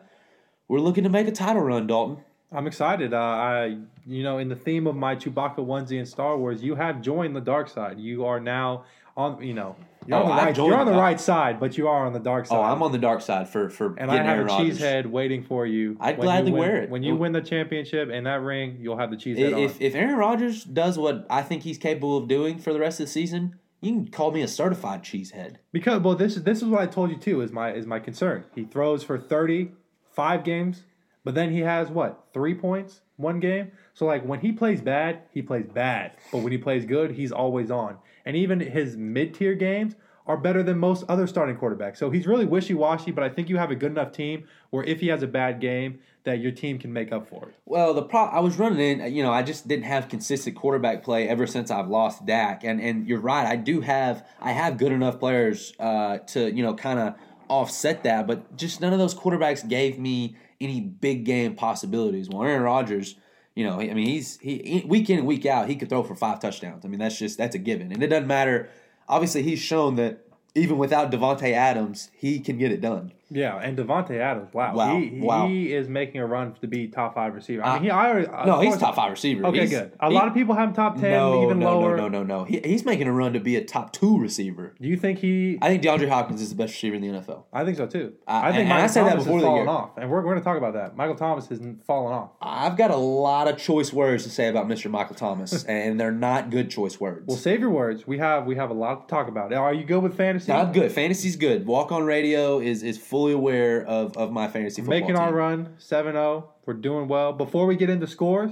we're looking to make a title run, Dalton. I'm excited. Uh, I, you know, in the theme of my Chewbacca onesie in Star Wars, you have joined the dark side. You are now on, you know, you're Oh, on the right. You're on the right side, but you are on the dark side. Oh, I'm on the dark side for for And I have Aaron a cheese head waiting for you. I'd when you gladly win- wear it. when you win the championship and that ring. You'll have the cheese head on. If if Aaron Rodgers does what I think he's capable of doing for the rest of the season, you can call me a certified cheesehead. Because well, this is this is what I told you too. Is my is my concern. He throws for thirty five games, but then he has what three points one game. So like when he plays bad, he plays bad. But when he plays good, he's always on. And even his mid tier games are better than most other starting quarterbacks. So he's really wishy washy. But I think you have a good enough team where if he has a bad game, that your team can make up for it. Well, the pro I was running in, you know, I just didn't have consistent quarterback play ever since I've lost Dak, and and you're right, I do have I have good enough players uh, to you know kind of offset that, but just none of those quarterbacks gave me any big game possibilities. Well, Aaron Rodgers. You know, I mean, he's he week in and week out, he could throw for five touchdowns. I mean, that's just that's a given, and it doesn't matter. Obviously, he's shown that even without Davante Adams, he can get it done. Yeah, and Davante Adams, wow, Wow, he, wow. he is making a run to be top five receiver. I mean, he already No, he's top five receiver. Okay, He's- good. A he- lot of people have him top ten, no, even no, lower. no, no, no, no. He, he's making a run to be a top two receiver. Do you think he? I think DeAndre Hopkins is the best receiver in the NFL. I think so too. I- I think and I Michael said that Thomas before has the fallen year. off, and we're, we're going to talk about that. Michael Thomas has fallen off. I've got a lot of choice words to say about Mr. Michael Thomas, <laughs> and they're not good choice words. Well, save your words. We have we have a lot to talk about. Are you good with fantasy? Not good. Fantasy's good. Walk on Radio is is fully aware of, of my fantasy football Making team. our run 7-0. We're doing well. Before we get into scores,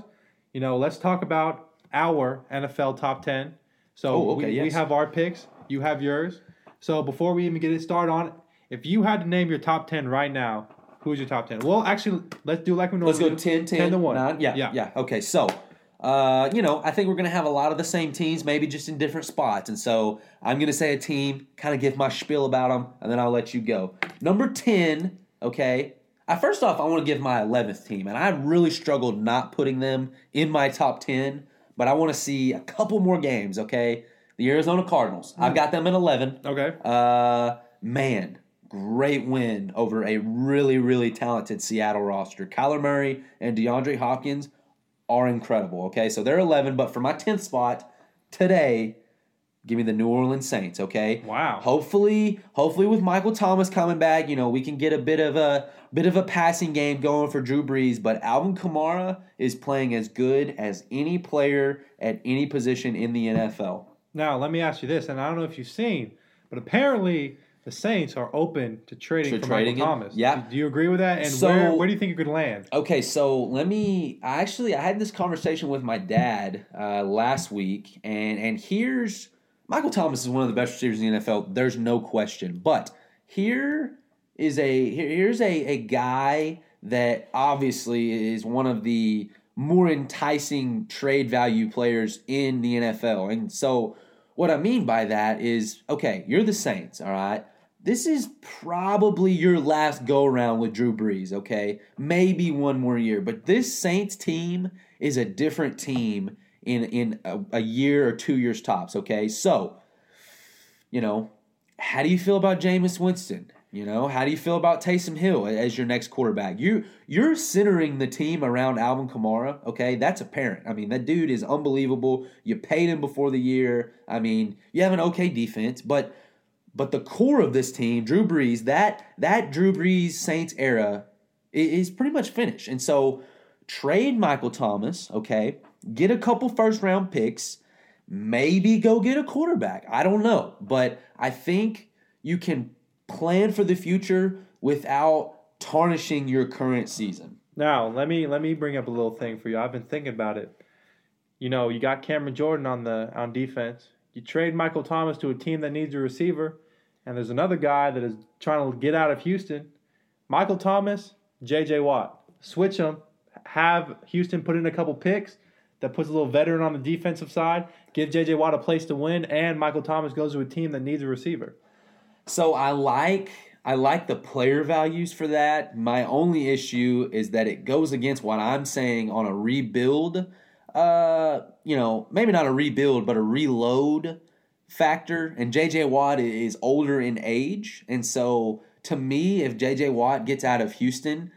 you know, let's talk about our NFL top ten. So Oh, okay, we, we have our picks. You have yours. So before we even get it started on, it, if you had to name your top ten right now, who's your top ten? Well, actually, let's do like we normally Let's go do. 10, 10, 10 to one. nine. Yeah, yeah, yeah, Okay, so, uh, you know, I think we're going to have a lot of the same teams, maybe just in different spots. And so I'm going to say a team, kind of give my spiel about them, and then I'll let you go. Number 10, okay. I, first off, I want to give my 11th team, and I really struggled not putting them in my top 10, but I want to see a couple more games, okay. The Arizona Cardinals. I've got them at 11. Okay. Uh, man, great win over a really, really talented Seattle roster. Kyler Murray and DeAndre Hopkins are incredible. Okay, so they're 11, but for my 10th spot today, give me the New Orleans Saints. Okay, Wow. Hopefully, hopefully with Michael Thomas coming back, you know we can get a bit of a bit of a passing game going for Drew Brees. But Alvin Kamara is playing as good as any player at any position in the NFL. Now, let me ask you this, and I don't know if you've seen, but apparently the Saints are open to trading To for trading Michael? Thomas. Yeah. Do, do you agree with that? And So- where, where do you think you could land? Okay, so let me. I actually I had this conversation with my dad uh, last week, and and here's Michael Thomas is one of the best receivers in the NFL. There's no question. But here is a here, here's a a guy that obviously is one of the more enticing trade value players in the NFL, and so what I mean by that is okay, you're the Saints, all right. This is probably your last go around with Drew Brees, okay? Maybe one more year, but this Saints team is a different team in in a, a year or two years tops, okay? So, you know, how do you feel about Jameis Winston? You know, how do you feel about Taysom Hill as your next quarterback? You you're centering the team around Alvin Kamara, okay? That's apparent. I mean, that dude is unbelievable. You paid him before the year. I mean, you have an okay defense, but but the core of this team, Drew Brees, that that Drew Brees Saints era is pretty much finished. And so trade Michael Thomas, okay? Get a couple first round picks, maybe go get a quarterback. I don't know, but I think you can plan for the future without tarnishing your current season. Now, let me let me bring up a little thing for you. I've been thinking about it. You know, you got Cameron Jordan on the on defense. You trade Michael Thomas to a team that needs a receiver, and there's another guy that is trying to get out of Houston. Michael Thomas, J.J. Watt. Switch them. Have Houston put in a couple picks that puts a little veteran on the defensive side. Give J.J. Watt a place to win, and Michael Thomas goes to a team that needs a receiver. So I like I like the player values for that. My only issue is that it goes against what I'm saying on a rebuild. Uh, you know, maybe not a rebuild, but a reload factor. And JJ Watt is older in age, and so to me, if JJ Watt gets out of Houston,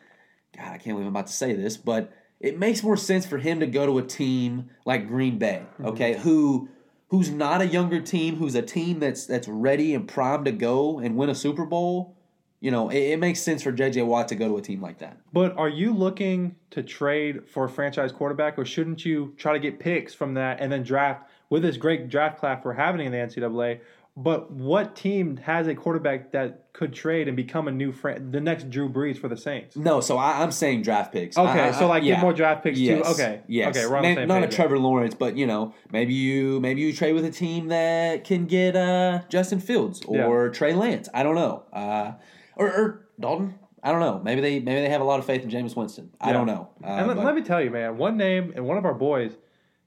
God, I can't believe I'm about to say this, but it makes more sense for him to go to a team like Green Bay, mm-hmm. okay, who who's not a younger team, who's a team that's that's ready and primed to go and win a Super Bowl. You know, it, it makes sense for JJ Watt to go to a team like that. But are you looking to trade for a franchise quarterback, or shouldn't you try to get picks from that and then draft with this great draft class we're having in the NCAA. But what team has a quarterback that could trade and become a new friend, the next Drew Brees for the Saints? No, so I, I'm saying draft picks. Okay, I- so like yeah. get more draft picks Yes. too. Okay, Yes. okay, we're on the Man- not a. Trevor Lawrence, but you know, maybe you maybe you trade with a team that can get uh, Justin Fields or Trey Lance. I don't know, uh, or, or Dalton. I don't know. Maybe they maybe they have a lot of faith in Jameis Winston. I Yeah. don't know. Uh, and let, let me tell you, man, one name and one of our boys,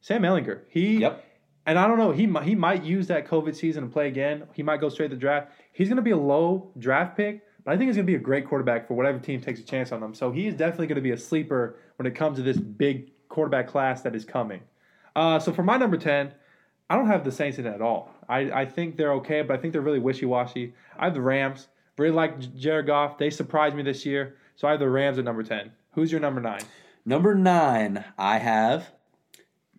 Sam Ehlinger. He Yep. And I don't know. He might, he might use that COVID season and play again. He might go straight to the draft. He's going to be a low draft pick, but I think he's going to be a great quarterback for whatever team takes a chance on him. So he is definitely going to be a sleeper when it comes to this big quarterback class that is coming. Uh, so for my number ten, I don't have the Saints in at all. I, I think they're okay, but I think they're really wishy washy. I have the Rams. Really like Jared Goff. They surprised me this year, so I have the Rams at number ten. Who's your number nine? Number nine, I have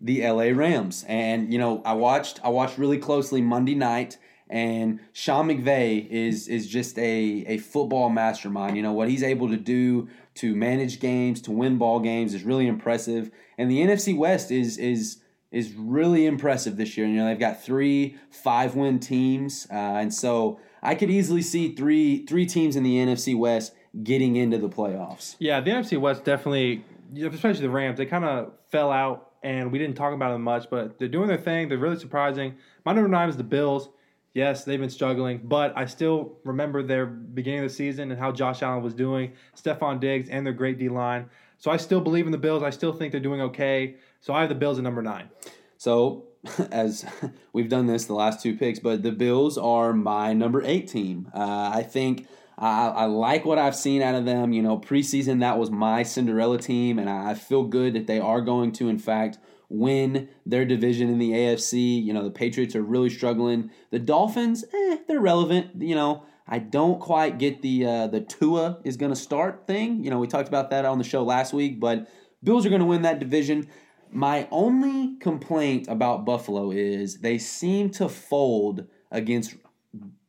the LA Rams. And you know, I watched I watched really closely Monday night and Sean McVay is is just a, a football mastermind. You know, what he's able to do to manage games, to win ball games is really impressive. And the NFC West is is is really impressive this year. You know, they've got three five win teams, uh, and so I could easily see three three teams in the NFC West getting into the playoffs. Yeah, the NFC West definitely, especially the Rams, they kind of fell out, and we didn't talk about them much, but they're doing their thing. They're really surprising. My number nine is the Bills. Yes, they've been struggling, but I still remember their beginning of the season and how Josh Allen was doing, Stefon Diggs, and their great D line. So I still believe in the Bills. I still think they're doing okay. So I have the Bills at number nine. So, <laughs> as we've done this the last two picks, but the Bills are my number eight team. Uh, I think I, I like what I've seen out of them. You know, preseason that was my Cinderella team, and I feel good that they are going to, in fact, win their division in the AFC. You know, the Patriots are really struggling. The Dolphins, eh, they're relevant. You know, I don't quite get the uh, the Tua is going to start thing. You know, we talked about that on the show last week, but Bills are going to win that division. My only complaint about Buffalo is they seem to fold against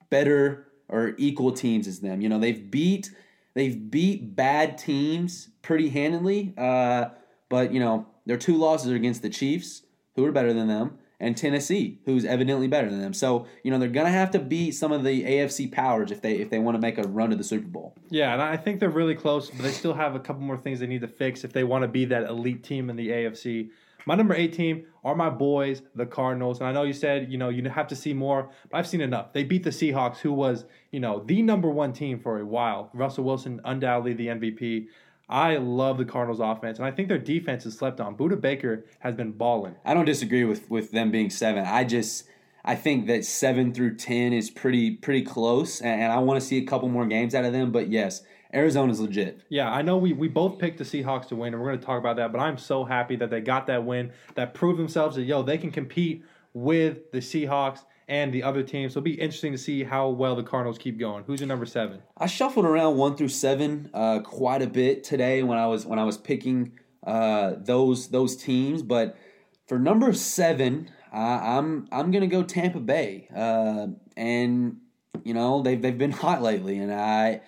better or equal teams as them. You know, they've beat they've beat bad teams pretty handily, uh, but you know their two losses are against the Chiefs, who are better than them, and Tennessee, who's evidently better than them. So you know they're gonna have to beat some of the AFC powers if they if they want to make a run to the Super Bowl. Yeah, and I think they're really close, but they still have a couple more things they need to fix if they want to be that elite team in the AFC. My number eight team are my boys, the Cardinals. And I know you said, you know, you have to see more, but I've seen enough. They beat the Seahawks, who was, you know, the number one team for a while. Russell Wilson, undoubtedly the MVP. I love the Cardinals offense, and I think their defense is slept on. Budda Baker has been balling. I don't disagree with with them being seven. I just I think that seven through ten is pretty pretty close, and, and I want to see a couple more games out of them. But yes, Arizona's legit. Yeah, I know we, we both picked the Seahawks to win, and we're going to talk about that, but I'm so happy that they got that win, that proved themselves that, yo, they can compete with the Seahawks and the other teams. So it'll be interesting to see how well the Cardinals keep going. Who's your number seven? I shuffled around one through seven uh, quite a bit today when I was when I was picking uh, those those teams. But for number seven, uh, I'm I'm gonna go Tampa Bay, uh, and you know they've they've been hot lately, and I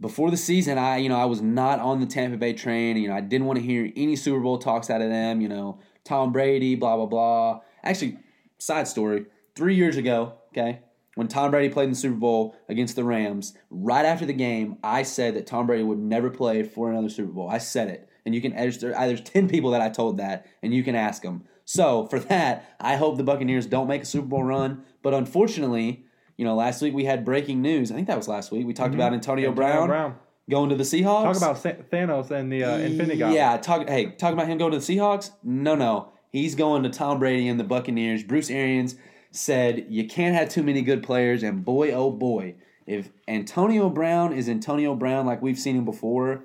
before the season, I you know I was not on the Tampa Bay train. You know I didn't want to hear any Super Bowl talks out of them. You know Tom Brady, blah blah blah. Actually, side story: three years ago, okay, when Tom Brady played in the Super Bowl against the Rams, right after the game, I said that Tom Brady would never play for another Super Bowl. I said it, and you can. There's ten people that I told that, and you can ask them. So for that, I hope the Buccaneers don't make a Super Bowl run. But unfortunately, you know, last week we had breaking news. I think that was last week. We talked about Antonio, Antonio Brown, Brown. going to the Seahawks. Talk about Thanos and the uh, Infinity Gauntlet. Yeah, talk. Hey, talk about him going to the Seahawks. No, no, he's going to Tom Brady and the Buccaneers. Bruce Arians said you can't have too many good players, and boy, oh boy, if Antonio Brown is Antonio Brown like we've seen him before,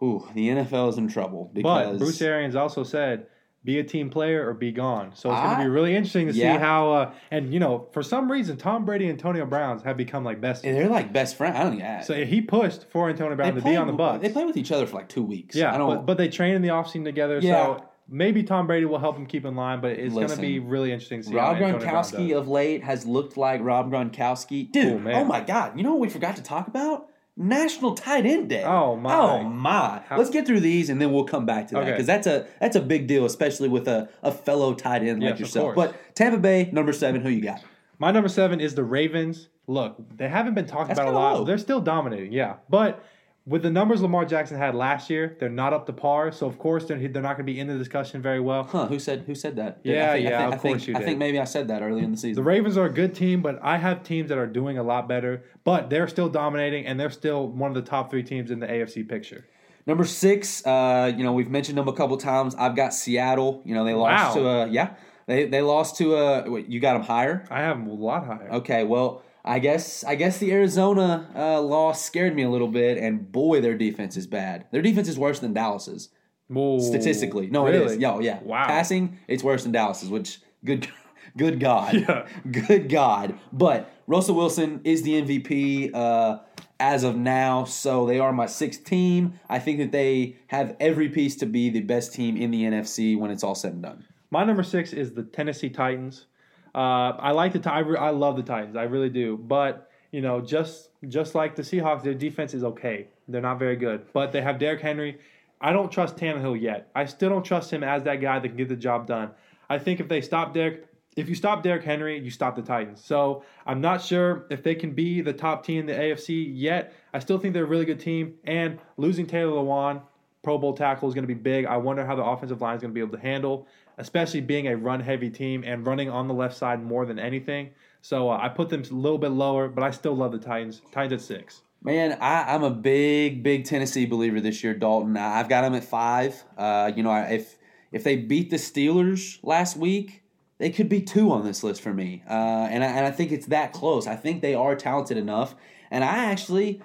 ooh, the NFL is in trouble because But Bruce Arians also said, "Be a team player or be gone." So it's going to be really interesting to yeah. see how. Uh, and you know, for some reason, Tom Brady and Antonio Browns have become like best. and they're like best friends. I don't think So he pushed for Antonio Brown to be on the Bucks. They play with each other for like two weeks. Yeah, I don't. but, but they train in the offseason together. Yeah. So maybe Tom Brady will help him keep in line, but it's going to be really interesting to see. Rob how Antonio Brown Gronkowski of late has looked like Rob Gronkowski. Dude, Oh, oh my God. You know what we forgot to talk about? National Tight End Day. Oh, my. Oh my! How- Let's get through these and then we'll come back to that Okay. because that's a that's a big deal, especially with a, a fellow tight end like Yes, of yourself. But Tampa Bay, number seven, who you got? My number seven is the Ravens. Look, they haven't been talked That's about a lot. low. They're still dominating, yeah. But with the numbers Lamar Jackson had last year, they're not up to par. So of course they're they're not going to be in the discussion very well. Huh? Who said who said that? Yeah, I think, yeah, I think, of I think, course you I think maybe I said that early in the season. The. Ravens are a good team, but I have teams that are doing a lot better. But they're still dominating, and they're still one of the top three teams in the AFC picture. Number six, uh, you know, we've mentioned them a couple times. I've got Seattle. You know, they lost Wow. to a yeah, they they lost to a. Wait, you got them higher? I have them a lot higher. Okay, well, I guess I guess the Arizona uh, loss scared me a little bit, and boy, their defense is bad. Their defense is worse than Dallas's Whoa. statistically. No, it Really? is. Yeah, yeah. Wow. Passing, it's worse than Dallas's, which good, <laughs> good God, Yeah. good God. But Russell Wilson is the MVP uh, as of now, so they are my sixth team. I think that they have every piece to be the best team in the NFC when it's all said and done. My number six is the Tennessee Titans. Uh, I like the I, re- I love the Titans. I really do. But you know, just just like the Seahawks, their defense is okay. They're not very good, but they have Derrick Henry. I don't trust Tannehill yet. I still don't trust him as that guy that can get the job done. I think if they stop Derrick, if you stop Derrick Henry, you stop the Titans. So I'm not sure if they can be the top team in the AFC yet. I still think they're a really good team, and losing Taylor Lewan, Pro Bowl tackle, is going to be big. I wonder how the offensive line is going to be able to handle, especially being a run-heavy team and running on the left side more than anything. So uh, I put them a little bit lower, but I still love the Titans. Titans at six. Man, I, I'm a big, big Tennessee believer this year, Dalton. I've got them at five. Uh, you know, if if they beat the Steelers last week, they could be two on this list for me. Uh, and I, and I think it's that close. I think they are talented enough. And I actually,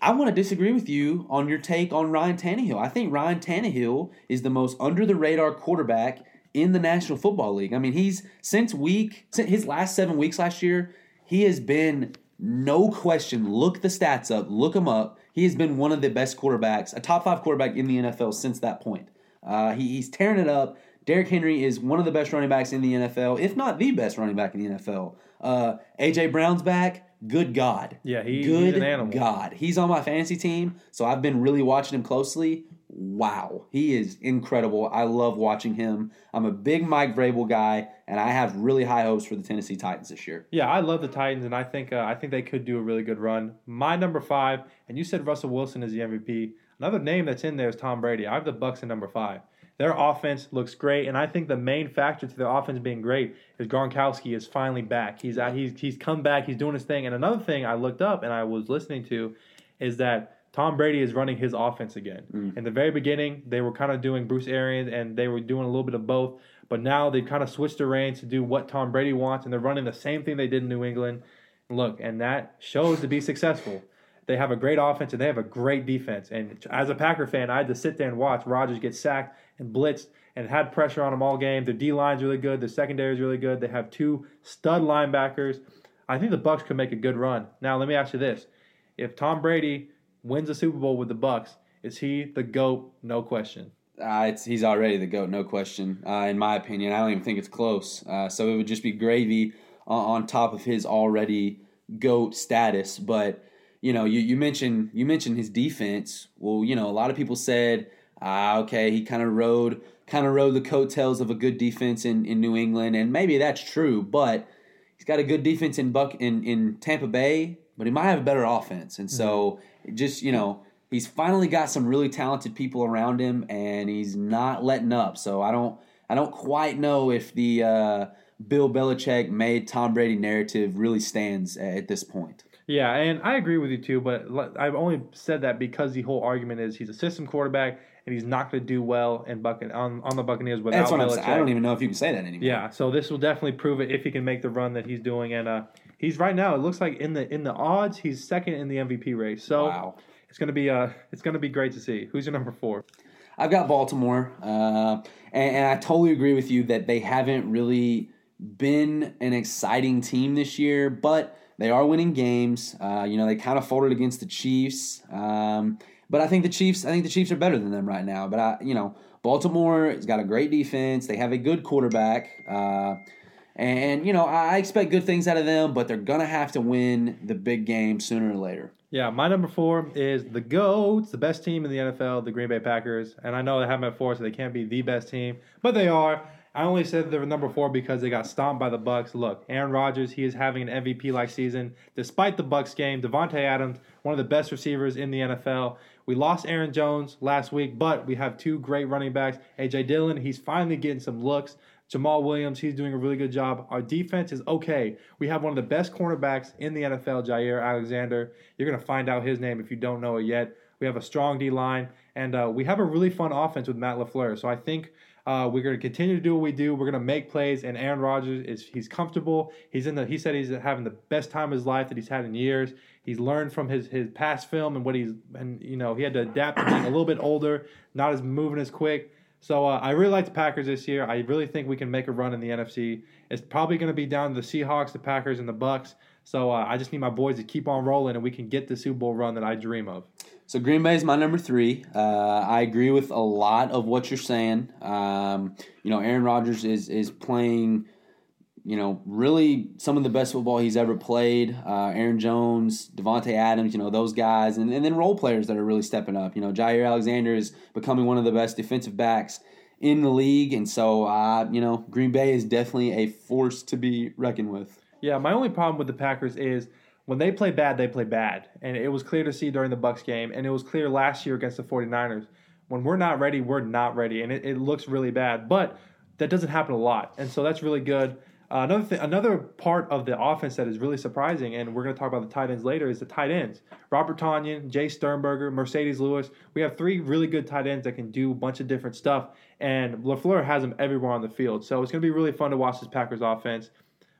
I want to disagree with you on your take on Ryan Tannehill. I think Ryan Tannehill is the most under the radar quarterback in the National Football League. I mean, he's since week since his last seven weeks last year, he has been no question. Look the stats up, look him up. He has been one of the best quarterbacks, a top five quarterback in the NFL since that point. Uh, he, he's tearing it up. Derrick Henry is one of the best running backs in the NFL, if not the best running back in the NFL. Uh, AJ Brown's back. Good God. Yeah, he- he's an animal. God. He's on my fantasy team, so I've been really watching him closely. Wow, he is incredible. I love watching him. I'm a big Mike Vrabel guy, and I have really high hopes for the Tennessee Titans this year. Yeah, I love the Titans, and I think uh, I think they could do a really good run. My number five, and you said Russell Wilson is the MVP. Another name that's in there is Tom Brady. I have the Bucks at number five. Their offense looks great, and I think the main factor to their offense being great is Gronkowski is finally back. He's he's he's come back. He's doing his thing. And another thing I looked up and I was listening to is that Tom Brady is running his offense again. Mm. In the very beginning, they were kind of doing Bruce Arians and they were doing a little bit of both. But now they've kind of switched the reins to do what Tom Brady wants, and they're running the same thing they did in New England. Look, and that shows to be successful. They have a great offense and they have a great defense. And as a Packer fan, I had to sit there and watch Rodgers get sacked and blitzed and had pressure on him all game. Their D line's really good. Their secondary is really good. They have two stud linebackers. I think the Bucks could make a good run. Now, let me ask you this: If Tom Brady wins the Super Bowl with the Bucks, is he the goat? No question. Uh, it's, he's already the GOAT, no question. Uh, in my opinion, I don't even think it's close. Uh, so it would just be gravy on, on top of his already GOAT status. But you know, you, you mentioned you mentioned his defense. Well, you know, a lot of people said, ah, okay, he kind of rode kind of rode the coattails of a good defense in, in New England, and maybe that's true. But he's got a good defense in Buck in, in Tampa Bay, but he might have a better offense, and so just you know. He's finally got some really talented people around him, and he's not letting up. So I don't, I don't quite know if the uh, Bill Belichick made Tom Brady narrative really stands at this point. Yeah, and I agree with you too, but I've only said that because the whole argument is he's a system quarterback and he's not going to do well in Buccan- on, on the Buccaneers without That's what I'm Belichick. saying. I don't even know if you can say that anymore. Yeah, so this will definitely prove it if he can make the run that he's doing, and uh, he's right now. It looks like in the in the odds, he's second in the MVP race. So Wow. it's gonna be uh, it's gonna be great to see. Who's your number four? I've got Baltimore, uh, and, and I totally agree with you that they haven't really been an exciting team this year, but they are winning games. Uh, you know, they kind of folded against the Chiefs, um, but I think the Chiefs, I think the Chiefs are better than them right now. But I, you know, Baltimore has got a great defense. They have a good quarterback. Uh, and you know, I expect good things out of them, but they're gonna have to win the big game sooner or later. Yeah, my number four is the GOATs, the best team in the NFL, the Green Bay Packers. And I know they have them at four, so they can't be the best team, but they are. I only said they're number four because they got stomped by the Bucks. Look, Aaron Rodgers, he is having an MVP-like season despite the Bucks game. Davante Adams, one of the best receivers in the NFL. We lost Aaron Jones last week, but we have two great running backs. AJ Dillon, he's finally getting some looks. Jamaal Williams, he's doing a really good job. Our defense is okay. We have one of the best cornerbacks in the NFL, Jaire Alexander. You're going to find out his name if you don't know it yet. We have a strong D line, and uh, we have a really fun offense with Matt LaFleur. So I think uh, we're going to continue to do what we do. We're going to make plays, and Aaron Rodgers is he's comfortable. He's in the. He said he's having the best time of his life that he's had in years. He's learned from his his past film and what he's and you know he had to adapt to being a little bit older, not as moving as quick. So uh, I really like the Packers this year. I really think we can make a run in the NFC. It's probably going to be down to the Seahawks, the Packers, and the Bucks. So uh, I just need my boys to keep on rolling, and we can get the Super Bowl run that I dream of. So Green Bay is my number three. Uh, I agree with a lot of what you're saying. Um, you know, Aaron Rodgers is is playing, you know, really some of the best football he's ever played. Uh, Aaron Jones, Davante Adams, you know, those guys, and, and then role players that are really stepping up. You know, Jaire Alexander is becoming one of the best defensive backs in the league, and so uh, you know, Green Bay is definitely a force to be reckoned with. Yeah, my only problem with the Packers is when they play bad, they play bad. And it was clear to see during the Bucks game, and it was clear last year against the 49ers. When we're not ready, we're not ready, and it, it looks really bad. But that doesn't happen a lot, and so that's really good. Another thing, another part of the offense that is really surprising, and we're going to talk about the tight ends later, is the tight ends. Robert Tonyan, Jace Sternberger, Marcedes Lewis. We have three really good tight ends that can do a bunch of different stuff, and Lafleur has them everywhere on the field. So it's going to be really fun to watch this Packers offense.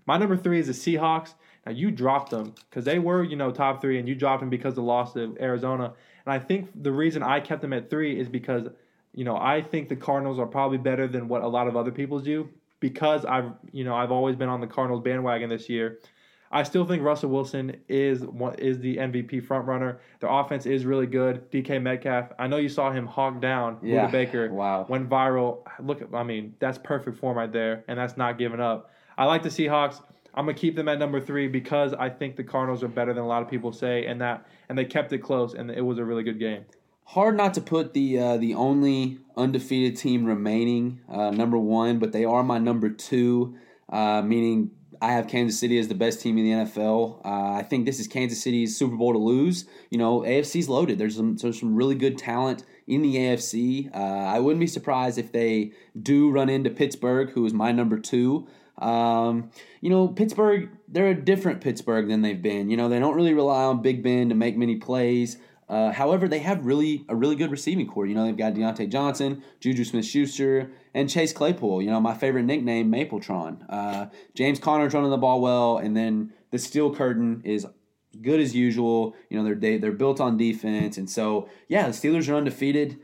My number three is the Seahawks. Now you dropped them because they were, you know, top three, and you dropped them because of the loss to Arizona. And I think the reason I kept them at three is because, you know, I think the Cardinals are probably better than what a lot of other people do because I've, you know, I've always been on the Cardinals bandwagon this year. I still think Russell Wilson is is the MVP front runner. Their offense is really good. DK Metcalf. I know you saw him hog down Yeah. Budda Baker. <laughs> Wow. Went viral. Look, I mean, that's perfect form right there, and that's not giving up. I like the Seahawks. I'm gonna keep them at number three because I think the Cardinals are better than a lot of people say, and that and they kept it close, and it was a really good game. Hard not to put the uh, the only undefeated team remaining uh, number one, but they are my number two, uh, meaning I have Kansas City as the best team in the NFL. Uh, I think this is Kansas City's Super Bowl to lose. You know, AFC's loaded. There's some there's some really good talent in the AFC. Uh, I wouldn't be surprised if they do run into Pittsburgh, who is my number two. Um, you know, Pittsburgh, they're a different Pittsburgh than they've been. You know, they don't really rely on Big Ben to make many plays. Uh, however, they have really a really good receiving corps. You know, they've got Diontae Johnson, Juju Smith-Schuster, and Chase Claypool. You know, my favorite nickname, Mapletron. Uh, James Conner's running the ball well, and then the steel curtain is good as usual. You know, they're they, they're built on defense, and so yeah, the Steelers are undefeated.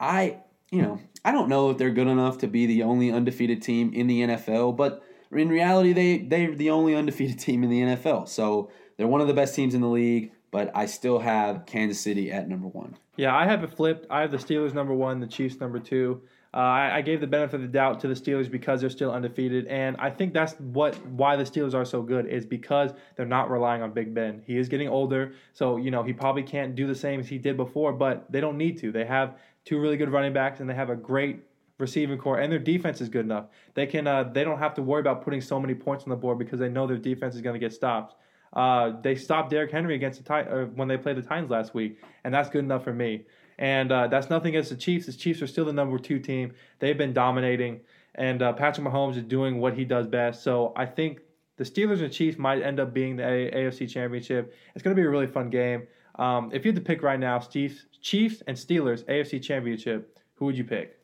I you know I don't know if they're good enough to be the only undefeated team in the NFL, but in reality, they they're the only undefeated <laughs> team in the NFL. So they're one of the best teams in the league. But I still have Kansas City at number one. Yeah, I have it flipped. I have the Steelers number one, the Chiefs number two. Uh, I, I gave the benefit of the doubt to the Steelers because they're still undefeated, and I think that's what why the Steelers are so good is because they're not relying on Big Ben. He is getting older, so you know he probably can't do the same as he did before, but they don't need to. They have two really good running backs, and they have a great receiving corps, and their defense is good enough. They can uh, they don't have to worry about putting so many points on the board because they know their defense is going to get stopped. Uh, they stopped Derrick Henry against the Tit- uh, when they played the Titans last week, and that's good enough for me. And uh, that's nothing against the Chiefs. The Chiefs are still the number two team. They've been dominating, and uh, Patrick Mahomes is doing what he does best. So I think the Steelers and Chiefs might end up being the AFC Championship. It's going to be a really fun game. Um, if you had to pick right now, Chiefs, Chiefs and Steelers AFC Championship, who would you pick?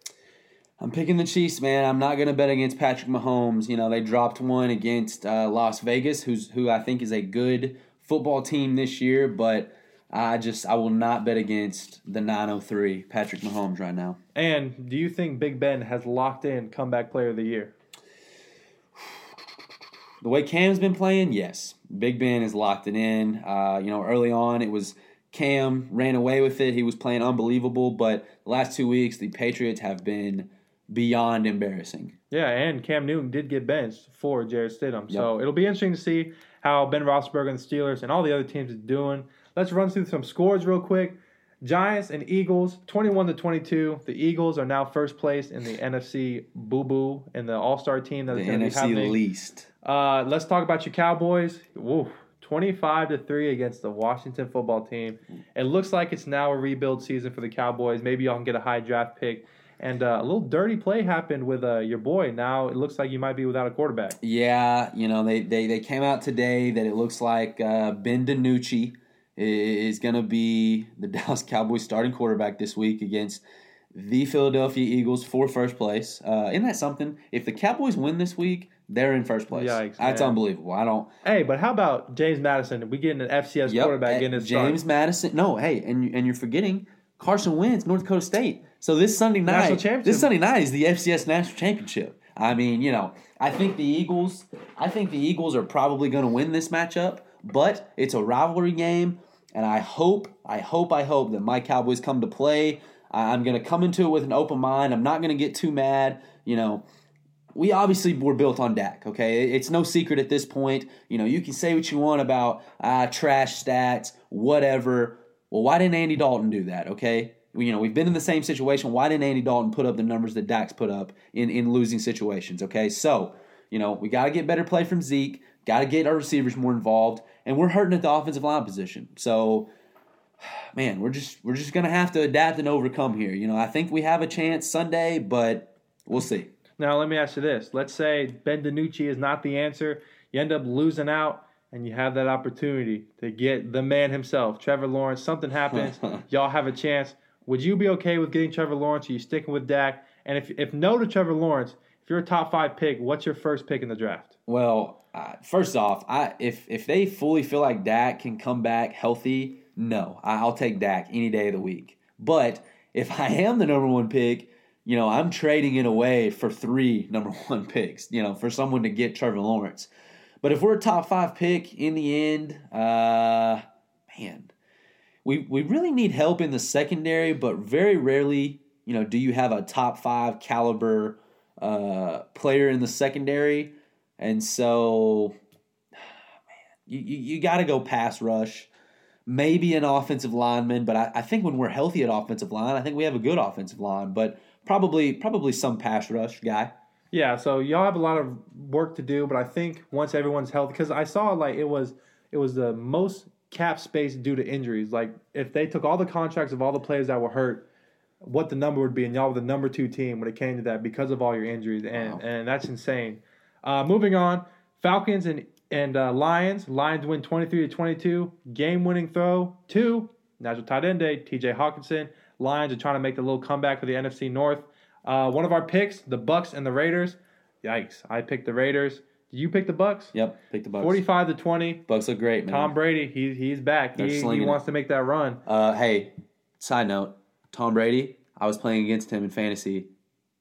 I'm picking the Chiefs, man. I'm not going to bet against Patrick Mahomes. You know, they dropped one against uh, Las Vegas, who's who I think is a good football team this year, but I just I will not bet against the 903 Patrick Mahomes right now. And do you think Big Ben has locked in comeback player of the year? The way Cam's been playing, yes. Big Ben is locked it in. Uh, you know, early on it was Cam ran away with it. He was playing unbelievable, but the last two weeks the Patriots have been beyond embarrassing. Yeah, and Cam Newton did get benched for Jarrett Stidham. So it'll be interesting to see how Ben Roethlisberger and the Steelers and all the other teams is doing. let's run through some scores real quick. Giants and Eagles, 21 to 22. The Eagles are now first place in the <sighs> NFC Boo Boo and the All Star team that The is going to be NFC happening. least. Uh, let's talk about your Cowboys. Woo, 25 to 3 against the Washington football team. It looks like it's now a rebuild season for the Cowboys. Maybe y'all can get a high draft pick. And uh, a little dirty play happened with uh, your boy. Now it looks like you might be without a quarterback. Yeah, you know they, they, they came out today that it looks like uh, Ben DiNucci is going to be the <laughs> Dallas Cowboys starting quarterback this week against the Philadelphia Eagles for first place. Uh, isn't that something? If the Cowboys win this week, they're in first place. Yikes, That's man. unbelievable. I don't. Hey, but how about James Madison? We getting an FCS Yep, quarterback uh, getting his James start. Madison. No, hey, and and you're forgetting Carson Wentz, North Dakota State. So this Sunday night, this Sunday night is the FCS national championship. I mean, you know, I think the Eagles. I think the Eagles are probably going to win this matchup, but it's a rivalry game, and I hope, I hope, I hope that my Cowboys come to play. I'm going to come into it with an open mind. I'm not going to get too mad. You know, we obviously were built on Dak. Okay, it's no secret at this point. You know, you can say what you want about uh, trash stats, whatever. Well, why didn't Andy Dalton do that? Okay, you know, we've been in the same situation. Why didn't Andy Dalton put up the numbers that Dak's put up in in losing situations? Okay, so you know, we got to get better play from Zeke. Got to get our receivers more involved, and we're hurting at the offensive line position. So man, we're just we're just gonna have to adapt and overcome here. You know, I think we have a chance Sunday, but we'll see. Now, let me ask you this. Let's say Ben DiNucci is not the answer. You end up losing out, and you have that opportunity to get the man himself, Trevor Lawrence. Something happens. <laughs> y'all have a chance. Would you be okay with getting Trevor Lawrence? Are you sticking with Dak? And if, if no to Trevor Lawrence, if you're a top five pick, what's your first pick in the draft? Well, uh, first off, I if if they fully feel like Dak can come back healthy, no, I- I'll take Dak any day of the week. But if <laughs> I am the number one pick, you know, I'm trading it away for three <laughs> number one picks. You know, for someone to get Trevor Lawrence. But if we're a top five pick in the end, uh, man, we we really need help in the secondary. But very rarely, you know, do you have a top five caliber uh, player in the secondary. And so, man, <sighs> you, you, you got to go pass rush. Maybe an offensive lineman, but I, I think when we're healthy at offensive line, I think we have a good offensive line, but probably probably some pass rush guy. Yeah, so y'all have a lot of work to do, but I think once everyone's healthy, because I saw like it was it was the most cap space due to injuries. Like if they took all the contracts of all the players that were hurt, what the number would be, and y'all were the number two team when it came to that because of all your injuries, and Wow. and that's insane. Uh, moving on, Falcons and and uh, Lions. Lions win twenty three to twenty two. Game winning throw to national tight end day T.J. Hockenson. Lions are trying to make the little comeback for the NFC North. Uh, one of our picks, the Bucks and the Raiders. Yikes! I picked the Raiders. You pick the Bucks? Yep, pick the Bucks. Forty-five to twenty. Bucks look great, man. Tom Brady, he, he's back. They're He, he slinging it. wants to make that run. Uh, hey, side note: Tom Brady. I was playing against him in fantasy,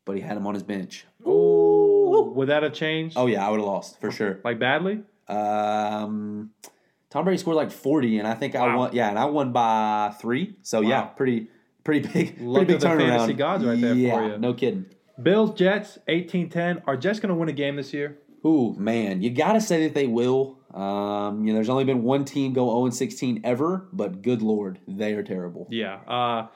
but he had him on his bench. Ooh, would that have changed? Oh yeah, I would have lost for sure. like badly? Um, Tom Brady scored like forty, and I think I Wow. won. Yeah, and I won by three. So yeah, Wow. pretty pretty big, Luck pretty big of the turnaround. fantasy gods right there for yeah, you. no kidding. Bills, Jets, 18-10. Are Jets going to win a game this year? Ooh, man, you got to say that they will. Um, you know, there's only been one team go 0 16 ever, but good lord, they are terrible. Yeah. Uh,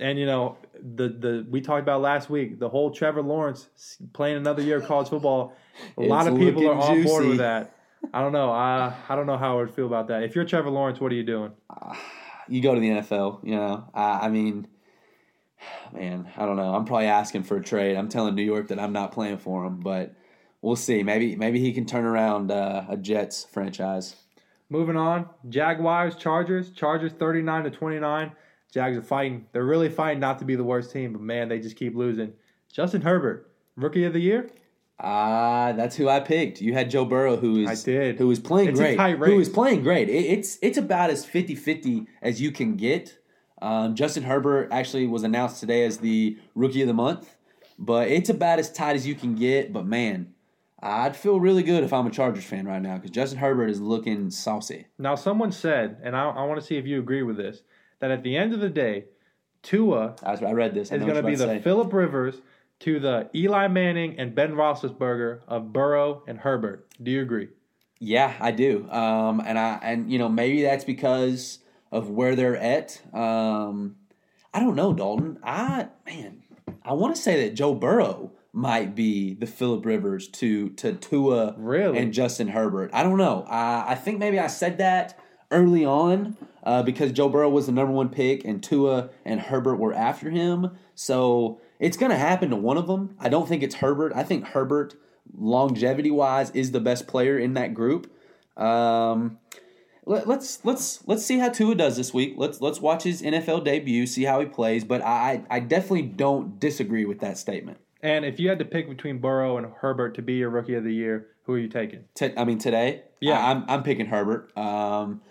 and you know the the we talked about last week the whole Trevor Lawrence playing another year of college football. A lot of people are looking on board with that. I don't know. I I don't know how I would feel about that. If you're Trevor Lawrence, what are you doing? You go to the NFL, you know. I, I mean, <sighs> man, I don't know. I'm probably asking for a trade. I'm telling New York that I'm not playing for him, but we'll see. Maybe maybe he can turn around uh, a Jets franchise. Moving on, Jaguars, Chargers, Chargers 39 to 29. Jags are fighting. They're really fighting not to be the worst team, but man, they just keep losing. Justin Herbert, rookie of the year. Ah, that's who I picked. You had Joe Burrow, who is I did. who is playing It's great. Who is playing great. It, it's it's about as 50-50 as you can get. Um, Justin Herbert actually was announced today as the rookie of the month, but it's about as tight as you can get. But man, I'd feel really good if I'm a Chargers fan right now because Justin Herbert is looking saucy. Now, someone said, and I, I want to see if you agree with this, that at the end of the day, Tua I, I read this. I is going to be the about to say. Philip Rivers to the Eli Manning and Ben Roethlisberger of Burrow and Herbert. Do you agree? Yeah, I do. Um, and I and you know maybe that's because of where they're at. Um, I don't know, Dalton. I man, I want to say that Joe Burrow might be the Philip Rivers to to Tua Really? and Justin Herbert. I don't know. I, I think maybe I said that early on uh, because Joe Burrow was the number one pick and Tua and Herbert were after him. So it's going to happen to one of them. I don't think it's Herbert. I think Herbert, longevity wise, is the best player in that group. Um, let, let's let's let's see how Tua does this week. Let's let's watch his NFL debut, see how he plays. But I I definitely don't disagree with that statement. And if you had to pick between Burrow and Herbert to be your rookie of the year, who are you taking? T- I mean today, Yeah. I, am I'm picking Herbert. Um,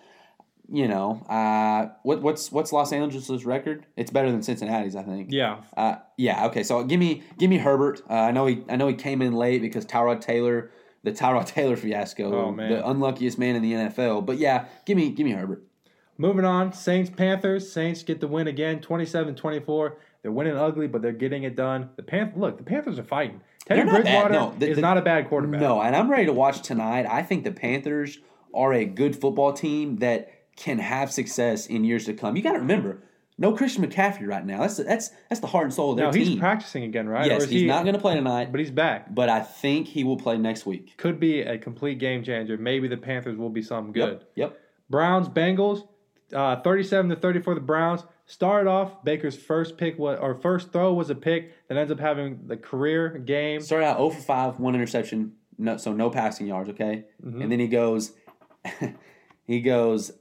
you know, uh, what what's what's Los Angeles' record? It's better than Cincinnati's, I think. Yeah. Uh, yeah. Okay. So give me give me Herbert. Uh, I know he I know he came in late because Tyrod Taylor, the Tyrod <laughs> Taylor fiasco, Oh, the unluckiest man in the NFL. But yeah, give me give me Herbert. Moving on, Saints Panthers. Saints get the win again, 27-24. They're winning ugly, but they're getting it done. The Pan- look, the Panthers are fighting. Teddy They're not bad. Bridgewater No, the- is the- not a bad quarterback. No, and I'm ready to watch tonight. I think the Panthers are a good football team that can have success in years to come. You got to remember, no Christian McCaffrey right now. That's that's that's the heart and soul of their team. No, team. he's practicing again, right? yes, he's he- not going to play tonight, but he's back. but I think he will play next week. Could be a complete game changer. Maybe the Panthers will be something good. Yep. Yep. Browns Bengals, uh, thirty-seven to thirty-four. the Browns. Started off Baker's first pick was or first throw was a pick that ends up having the career game. Started out 0 for 5, one interception, no, so no passing yards, okay? Mhm. And then he goes, <laughs> he goes,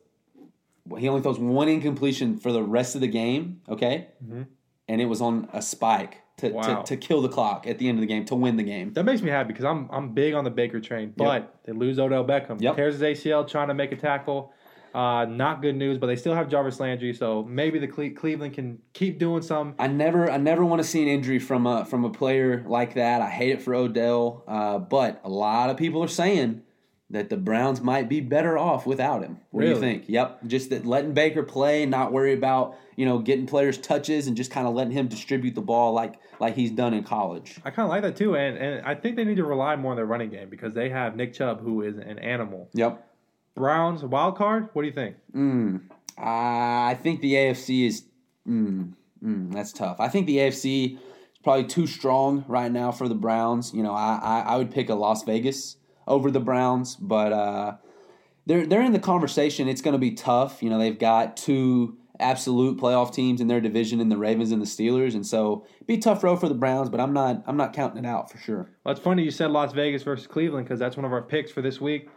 he only throws one incompletion for the rest of the game, okay? Mhm. And it was on a spike to, Wow. to, to kill the clock at the end of the game, to win the game. That makes me happy because I'm I'm big on the Baker train, but they lose Odell Beckham. Yep. Tears his ACL trying to make a tackle. Uh, not good news, but they still have Jarvis Landry, so maybe the Cle- Cleveland can keep doing some. I never, I never want to see an injury from a from a player like that. I hate it for Odell, uh, but a lot of people are saying that the Browns might be better off without him. What do you think? Yep, just that letting Baker play, not worry about you know getting players touches, and just kind of letting him distribute the ball like like he's done in college. I kind of like that too, and and I think they need to rely more on their running game because they have Nick Chubb, who is an animal. Yep. Browns wild card. What do you think? Mm. I think the AFC is. Mm, mm, that's tough. I think the AFC is probably too strong right now for the Browns. You know, I, I, I would pick a Las Vegas over the Browns, but uh, they're they're in the conversation. It's going to be tough. You know, they've got two absolute playoff teams in their division in the Ravens and the Steelers, and so be a tough row for the Browns. But I'm not I'm not counting it out for sure. Well, it's funny you said Las Vegas versus Cleveland because that's one of our picks for this week.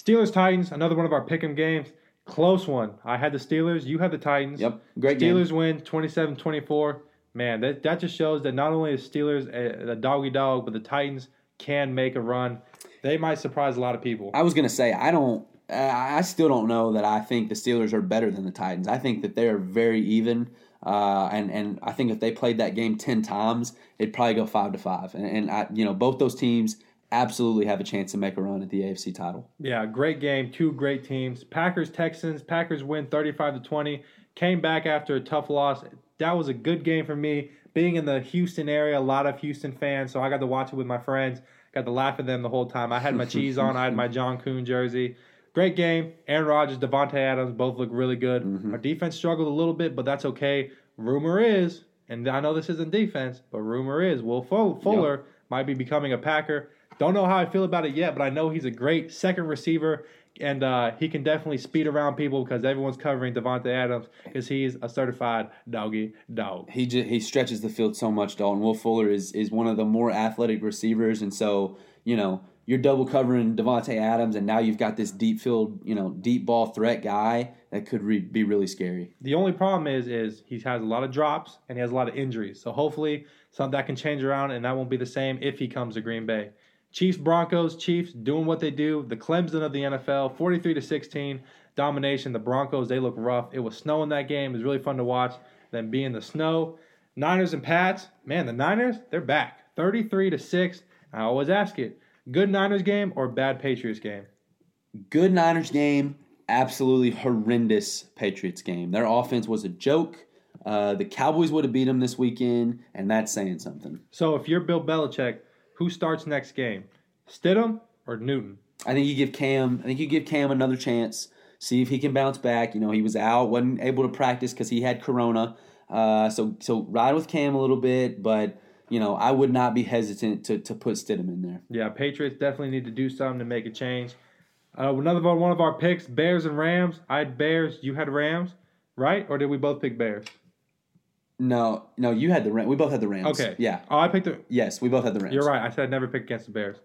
Steelers Titans, another one of our pick'em games. Close one. I had the Steelers. You had the Titans. Yep, great game. Steelers win 27-24. Man, that, that just shows that not only is Steelers a, a doggy dog, but the Titans can make a run. They might surprise a lot of people. I was gonna say I don't. I I still don't know that I think the Steelers are better than the Titans. I think that they are very even, uh, and and I think if they played that game ten times, it'd probably go five to five. And, and I, you know, both those teams absolutely have a chance to make a run at the AFC title. Yeah, great game. Two great teams. Packers Texans. Packers win 35 to 20. Came back after a tough loss. That was a good game for me. Being in the Houston area, a lot of Houston fans, so I got to watch it with my friends. Got to laugh at them the whole time. I had my cheese on. I had my <laughs> John Kuhn jersey. Great game. Aaron Rodgers, Davante Adams both look really good. Mm-hmm. Our defense struggled a little bit, but that's okay. Rumor is, and I know this isn't defense, but rumor is Will Full- Fuller might be becoming a Packer. Don't know how I feel about it yet, but I know he's a great second receiver, and uh, he can definitely speed around people because everyone's covering Davante Adams because he's a certified doggy dog. He just, he stretches the field so much. Dalton Will Fuller is is one of the more athletic receivers, and so you know you're double covering Davante Adams, and now you've got this deep field, you know, deep ball threat guy that could re- be really scary. The only problem is is he has a lot of drops and he has a lot of injuries. So hopefully something that can change around and that won't be the same if he comes to Green Bay. Chiefs Broncos, Chiefs doing what they do. The Clemson of the NFL, 43 to 16 domination. The Broncos, they look rough. It was snow in that game. It was really fun to watch. Then being the snow. Niners and Pats, man, the Niners, they're back. 33 to 6. I always ask it, good Niners game or bad Patriots game? Good Niners game, absolutely horrendous Patriots game. Their offense was a joke. Uh, the Cowboys would have beat them this weekend, and that's saying something. So if you're Bill Belichick, who starts next game? Stidham or Newton? I think you give Cam. I think you give Cam another chance see if he can bounce back. You know, he was out, wasn't able to practice because he had corona. Uh, so so ride with Cam a little bit, but you know I would not be hesitant to to put Stidham in there. Yeah, Patriots definitely need to do something to make a change. Uh, another one, one of our picks, Bears and Rams. I had Bears, you had Rams, right? Or did we both pick Bears? No, no, you had the Rams. We both had the Rams. Okay. Yeah. Oh, I picked the. Yes, we both had the Rams. You're right. I said I'd never pick against the Bears.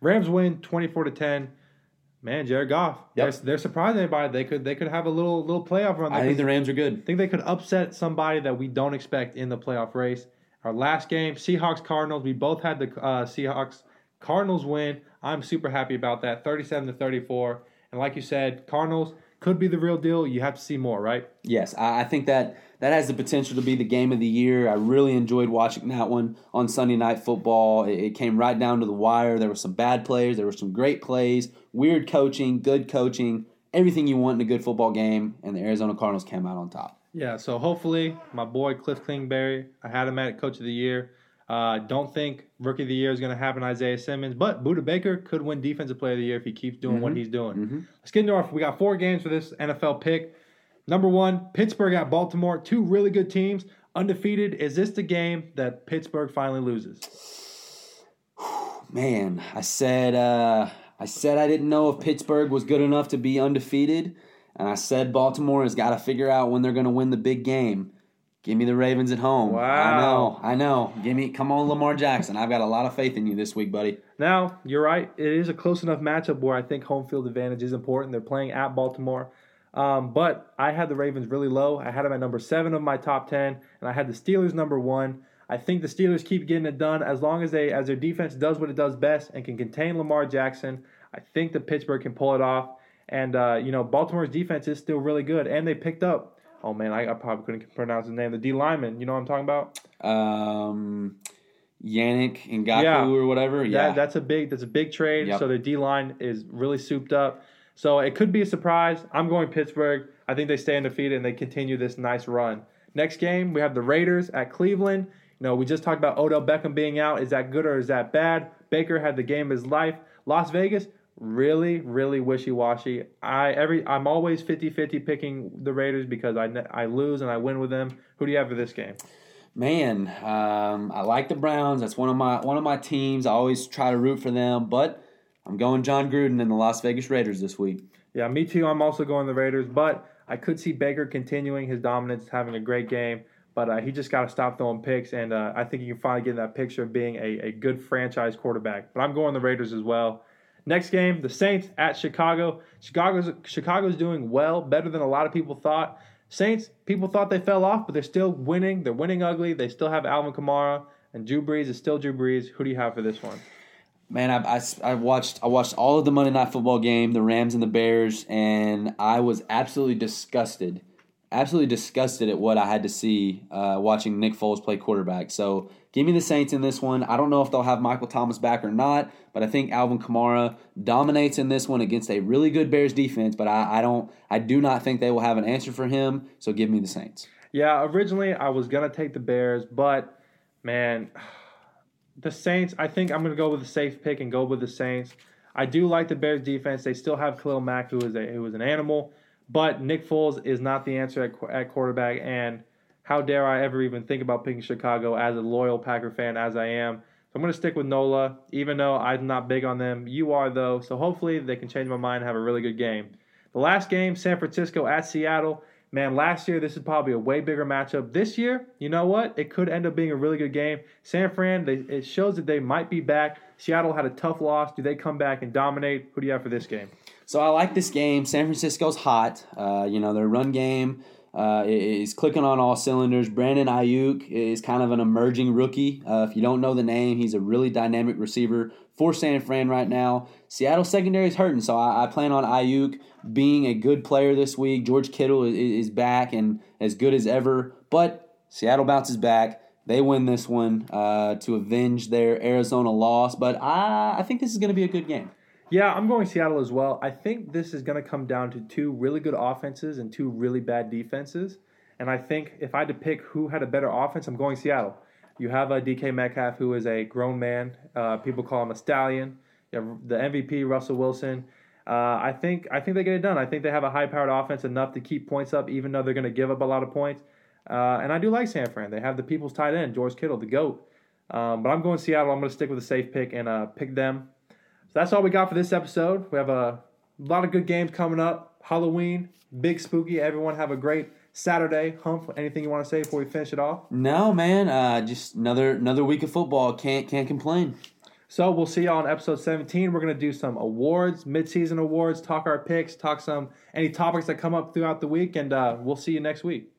Rams win 24 to 10. Man, Jared Goff. Yep. They're, they're surprising anybody. They could they could have a little little playoff run. I think the Rams are good. I think they could upset somebody that we don't expect in the playoff race. Our last game, Seahawks Cardinals. We both had the uh, Seahawks Cardinals win. I'm super happy about that, 37 to 34. And like you said, Cardinals could be the real deal. You have to see more, right? Yes, I, I think that that has the potential to be the game of the year. I really enjoyed watching that one on Sunday Night Football. It, it came right down to the wire. There were some bad plays, there were some great plays, weird coaching, good coaching, everything you want in a good football game, and the Arizona Cardinals came out on top. Yeah, so hopefully my boy Kliff Kingsbury, I had him at Coach of the Year. Uh, don't think Rookie of the Year is going to happen Isaiah Simmons, but Budda Baker could win Defensive Player of the Year if he keeps doing what he's doing. Let's get into our. We got four games for this NFL pick. Number one, Pittsburgh at Baltimore. Two really good teams, undefeated. Is this the game that Pittsburgh finally loses? <sighs> Man, I said uh, I said I didn't know if Pittsburgh was good enough to be undefeated, and I said Baltimore has got to figure out when they're going to win the big game. Give me the Ravens at home. Wow. I know, I know. Give me, come on, Lamar Jackson. I've got a lot of faith in you this week, buddy. Now, you're right. It is a close enough matchup where I think home field advantage is important. They're playing at Baltimore. Um, but I had the Ravens really low. I had them at number seven of my top 10, and I had the Steelers number one. I think the Steelers keep getting it done as long as they as their defense does what it does best and can contain Lamar Jackson. I think the Pittsburgh can pull it off. And uh, you know, Baltimore's defense is still really good, and they picked up. Oh man, I, I probably couldn't pronounce his name. The D lineman, you know what I'm talking about? Um, Yannick Ngakoue Yeah. or whatever. Yeah, That, that's a big that's a big trade. Yep. So their D line is really souped up. So it could be a surprise. I'm going Pittsburgh. I think they stay undefeated and they continue this nice run. Next game we have the Raiders at Cleveland. You know we just talked about Odell Beckham being out. Is that good or is that bad? Baker had the game of his life. Las Vegas really really wishy-washy. I every I'm always 50-50 picking the Raiders because I I lose and I win with them. Who do you have for this game? Man, um, I like the Browns. That's one of my one of my teams. I always try to root for them, but I'm going Jon Gruden and the Las Vegas Raiders this week. Yeah, me too. I'm also going the Raiders, but I could see Baker continuing his dominance, having a great game. But uh, he just got to stop throwing picks, and uh, I think he can finally get in that picture of being a, a good franchise quarterback. But I'm going the Raiders as well. Next game, the Saints at Chicago. Chicago's Chicago's doing well, better than a lot of people thought. Saints, people thought they fell off, but they're still winning. They're winning ugly. They still have Alvin Kamara, and Drew Brees is still Drew Brees. Who do you have for this one? Man, I, I, I watched I watched all of the Monday Night Football game, the Rams and the Bears, and I was absolutely disgusted, absolutely disgusted at what I had to see uh, watching Nick Foles play quarterback. So give me the Saints in this one. I don't know if they'll have Michael Thomas back or not, but I think Alvin Kamara dominates in this one against a really good Bears defense. But I, I don't I do not think they will have an answer for him. So give me the Saints. Yeah, originally I was gonna take the Bears, but man, the Saints. I think I'm gonna go with a safe pick and go with the Saints. I do like the Bears defense. They still have Khalil Mack, who is a who is an animal, but Nick Foles is not the answer at, at quarterback. And how dare I ever even think about picking Chicago as a loyal Packer fan as I am? So I'm gonna stick with Nola, even though I'm not big on them. You are though, so hopefully they can change my mind and have a really good game. The last game, San Francisco at Seattle. Man, last year this is probably a way bigger matchup. This year, you know what? It could end up being a really good game. San Fran, they, it shows that they might be back. Seattle had a tough loss. Do they come back and dominate? Who do you have for this game? So I like this game. San Francisco's hot. Uh, you know, their run game uh, is clicking on all cylinders. Brandon Aiyuk is kind of an emerging rookie. Uh, if you don't know the name, he's a really dynamic receiver for San Fran right now. Seattle secondary is hurting, so I, I plan on Aiyuk being a good player this week. George Kittle is, is back and as good as ever, but Seattle bounces back. They win this one uh, to avenge their Arizona loss, but I, I think this is going to be a good game. Yeah, I'm going Seattle as well. I think this is going to come down to two really good offenses and two really bad defenses. And I think if I had to pick who had a better offense, I'm going Seattle. You have a DK Metcalf who is a grown man. Uh, people call him a stallion. You have the MVP Russell Wilson. Uh, I think I think they get it done. I think they have a high-powered offense enough to keep points up, even though they're going to give up a lot of points. Uh, and I do like San Fran. They have the people's tight end, George Kittle, the goat. Um, but I'm going Seattle. I'm going to stick with a safe pick and uh, pick them. So that's all we got for this episode. We have a lot of good games coming up. Halloween, big spooky. Everyone have a great Saturday. Hump. Anything you want to say before we finish it off? No, man. Uh, just another another week of football. Can't can't complain. So we'll see y'all on episode 17. We're gonna do some awards, mid-season awards, talk our picks, talk some any topics that come up throughout the week, and uh, we'll see you next week.